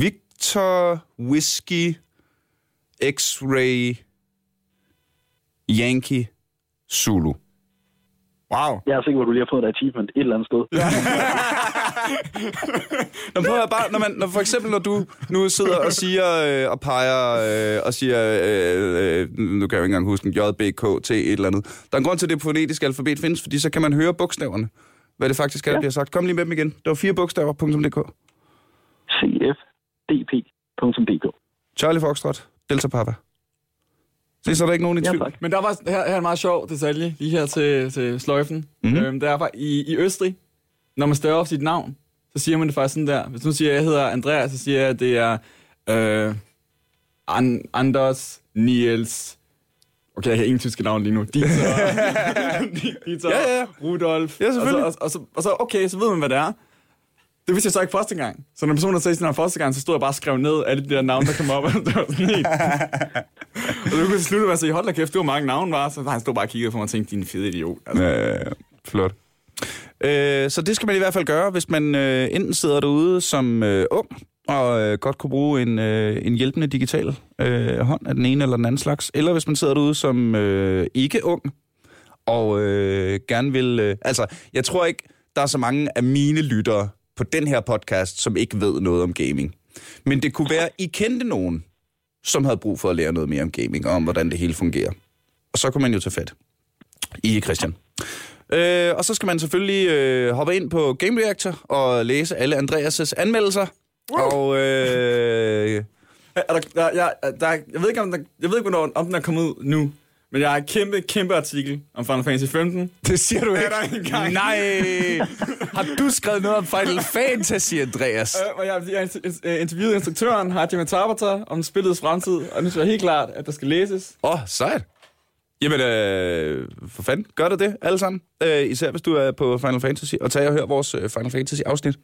Speaker 1: Victor, Whiskey, X-Ray, Yankee, Zulu.
Speaker 3: Wow.
Speaker 2: Jeg er sikker på, at du lige har fået et achievement et eller andet sted. Ja.
Speaker 1: Nå, prøv at bare, når, man, når for eksempel når du nu sidder og siger øh, og peger øh, og siger, øh, øh, nu kan jeg jo ikke engang huske den, JBK til et eller andet. Der er en grund til, at det fonetiske alfabet findes, fordi så kan man høre bogstaverne, hvad det faktisk er, der
Speaker 2: Ja.
Speaker 1: bliver sagt. Kom lige med dem igen. Det var fire bogstaver.dk.
Speaker 2: cfdp.dk.
Speaker 1: Charlie Foxtrot, Delta Papa. Så er der ikke nogen i
Speaker 2: Ja,
Speaker 1: tvivl.
Speaker 2: tak.
Speaker 3: Men der var her, her er en meget sjov detalje, lige her til, til sløjfen.
Speaker 1: Mhm.
Speaker 3: Mm-hmm. Øhm, der er bare, i, i Østrig, når man staver op sit navn, så siger man det faktisk sådan der. Hvis nu siger, jeg, jeg hedder Andreas, så siger jeg, at det er øh, An- Anders Niels... Okay, jeg har ingen tyske navn lige nu. Dieter, Dieter
Speaker 1: Ja, ja.
Speaker 3: Rudolf.
Speaker 1: Ja, selvfølgelig.
Speaker 3: Og så, og, så, og så, okay, så ved man, hvad det er. Det vidste jeg så ikke første gang. Så når personen sagde sin navn første gang, så stod jeg bare og skrev ned alle de der navne, der kom op. Og det var sådan helt... og så kunne det slutte med at sige, hold da kæft, det var mange navne, var. Så han stod bare og kiggede på mig og tænkte, din fede idiot. Altså,
Speaker 1: Øh, flot. Øh, så det skal man i hvert fald gøre, hvis man øh, enten sidder derude som øh, ung, og øh, godt kunne bruge en, øh, en hjælpende digital øh, hånd af den ene eller den anden slags, eller hvis man sidder derude som øh, ikke ung, og øh, gerne vil... Øh, altså, jeg tror ikke, der er så mange af mine lyttere på den her podcast, som ikke ved noget om gaming. Men det kunne være, I kendte nogen, som havde brug for at lære noget mere om gaming, og om hvordan det hele fungerer. Og så kunne man jo tage fat i Christian. Øh, og så skal man selvfølgelig øh, hoppe ind på Game Reactor og læse alle Andreas' anmeldelser. Og øh,
Speaker 3: Er der, der, jeg, der, jeg ved ikke, om der, jeg ved ikke, hvornår, om den er kommet ud nu. Men jeg har en kæmpe, kæmpe artikel om Final Fantasy 15.
Speaker 1: det siger du
Speaker 3: Er
Speaker 1: ikke.
Speaker 3: der engang?
Speaker 1: Nej! Har du skrevet noget om Final Fantasy, Andreas?
Speaker 3: Øh, jeg, jeg interviewet instruktøren, Hajime Tabata, om spillets fremtid, og nu synes jeg helt klart, at der skal læses.
Speaker 1: Åh, oh, sejt. Jamen, øh, for fanden, gør det det, alle sammen. Øh, især hvis du er på Final Fantasy, og tager og hør vores øh, Final Fantasy-afsnit.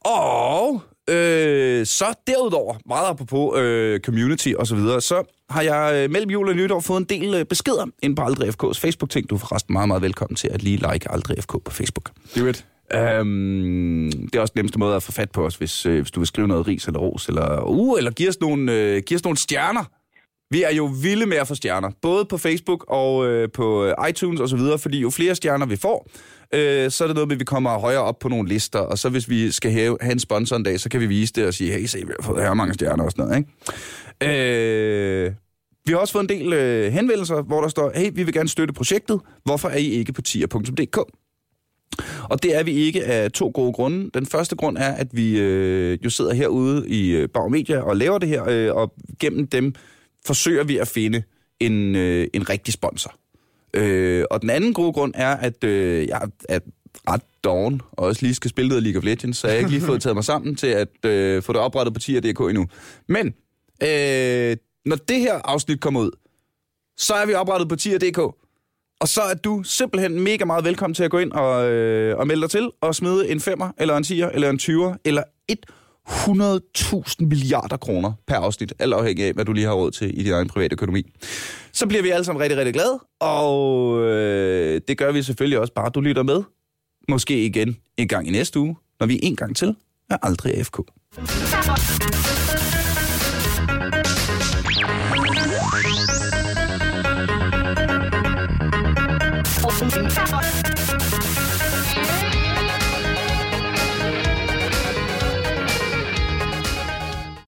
Speaker 1: Og øh, så derudover, meget apropos øh, community og så videre, så har jeg øh, mellem jul og nytår fået en del øh, beskeder ind på Aldrig FK's Facebook-ting. Du er forresten meget, meget velkommen til at lige like Aldrig FK på Facebook.
Speaker 3: Do it.
Speaker 1: Øhm, det er også den nemmeste måde at få fat på os, hvis, øh, hvis du vil skrive noget ris eller ros, eller, uh, eller give os, nogle, øh, give os nogle stjerner. Vi er jo vilde med at få stjerner, både på Facebook og øh, på øh, iTunes osv., fordi jo flere stjerner vi får, øh, så er det noget med, at vi kommer højere op på nogle lister, og så hvis vi skal have, have en sponsor en dag, så kan vi vise det og sige, hey, se, vi har fået her mange stjerner og sådan noget, ikke? Øh, vi har også fået en del øh, henvendelser, hvor der står, hey, vi vil gerne støtte projektet, hvorfor er I ikke på tier.dk? Og det er vi ikke af to gode grunde. Den første grund er, at vi øh, jo sidder herude i øh, Bauer Media og laver det her, øh, og gennem dem forsøger vi at finde en, øh, en rigtig sponsor. Øh, og den anden gode grund er, at øh, jeg er ret doven, og også lige skal spille noget League of Legends, så jeg har ikke lige fået taget mig sammen til at øh, få det oprettet på tier.dk endnu. Men øh, når det her afsnit kommer ud, så er vi oprettet på tier.dk. Og så er du simpelthen mega meget velkommen til at gå ind og, øh, og melde dig til og smide en femmer, eller en 10'er, eller en 20'er, eller et 100.000 milliarder kroner per afsnit, alt afhængig af, hvad du lige har råd til i din egen private økonomi. Så bliver vi alle sammen rigtig, rigtig glade, og øh, det gør vi selvfølgelig også bare, du lytter med. Måske igen en gang i næste uge, når vi en gang til er aldrig AFK.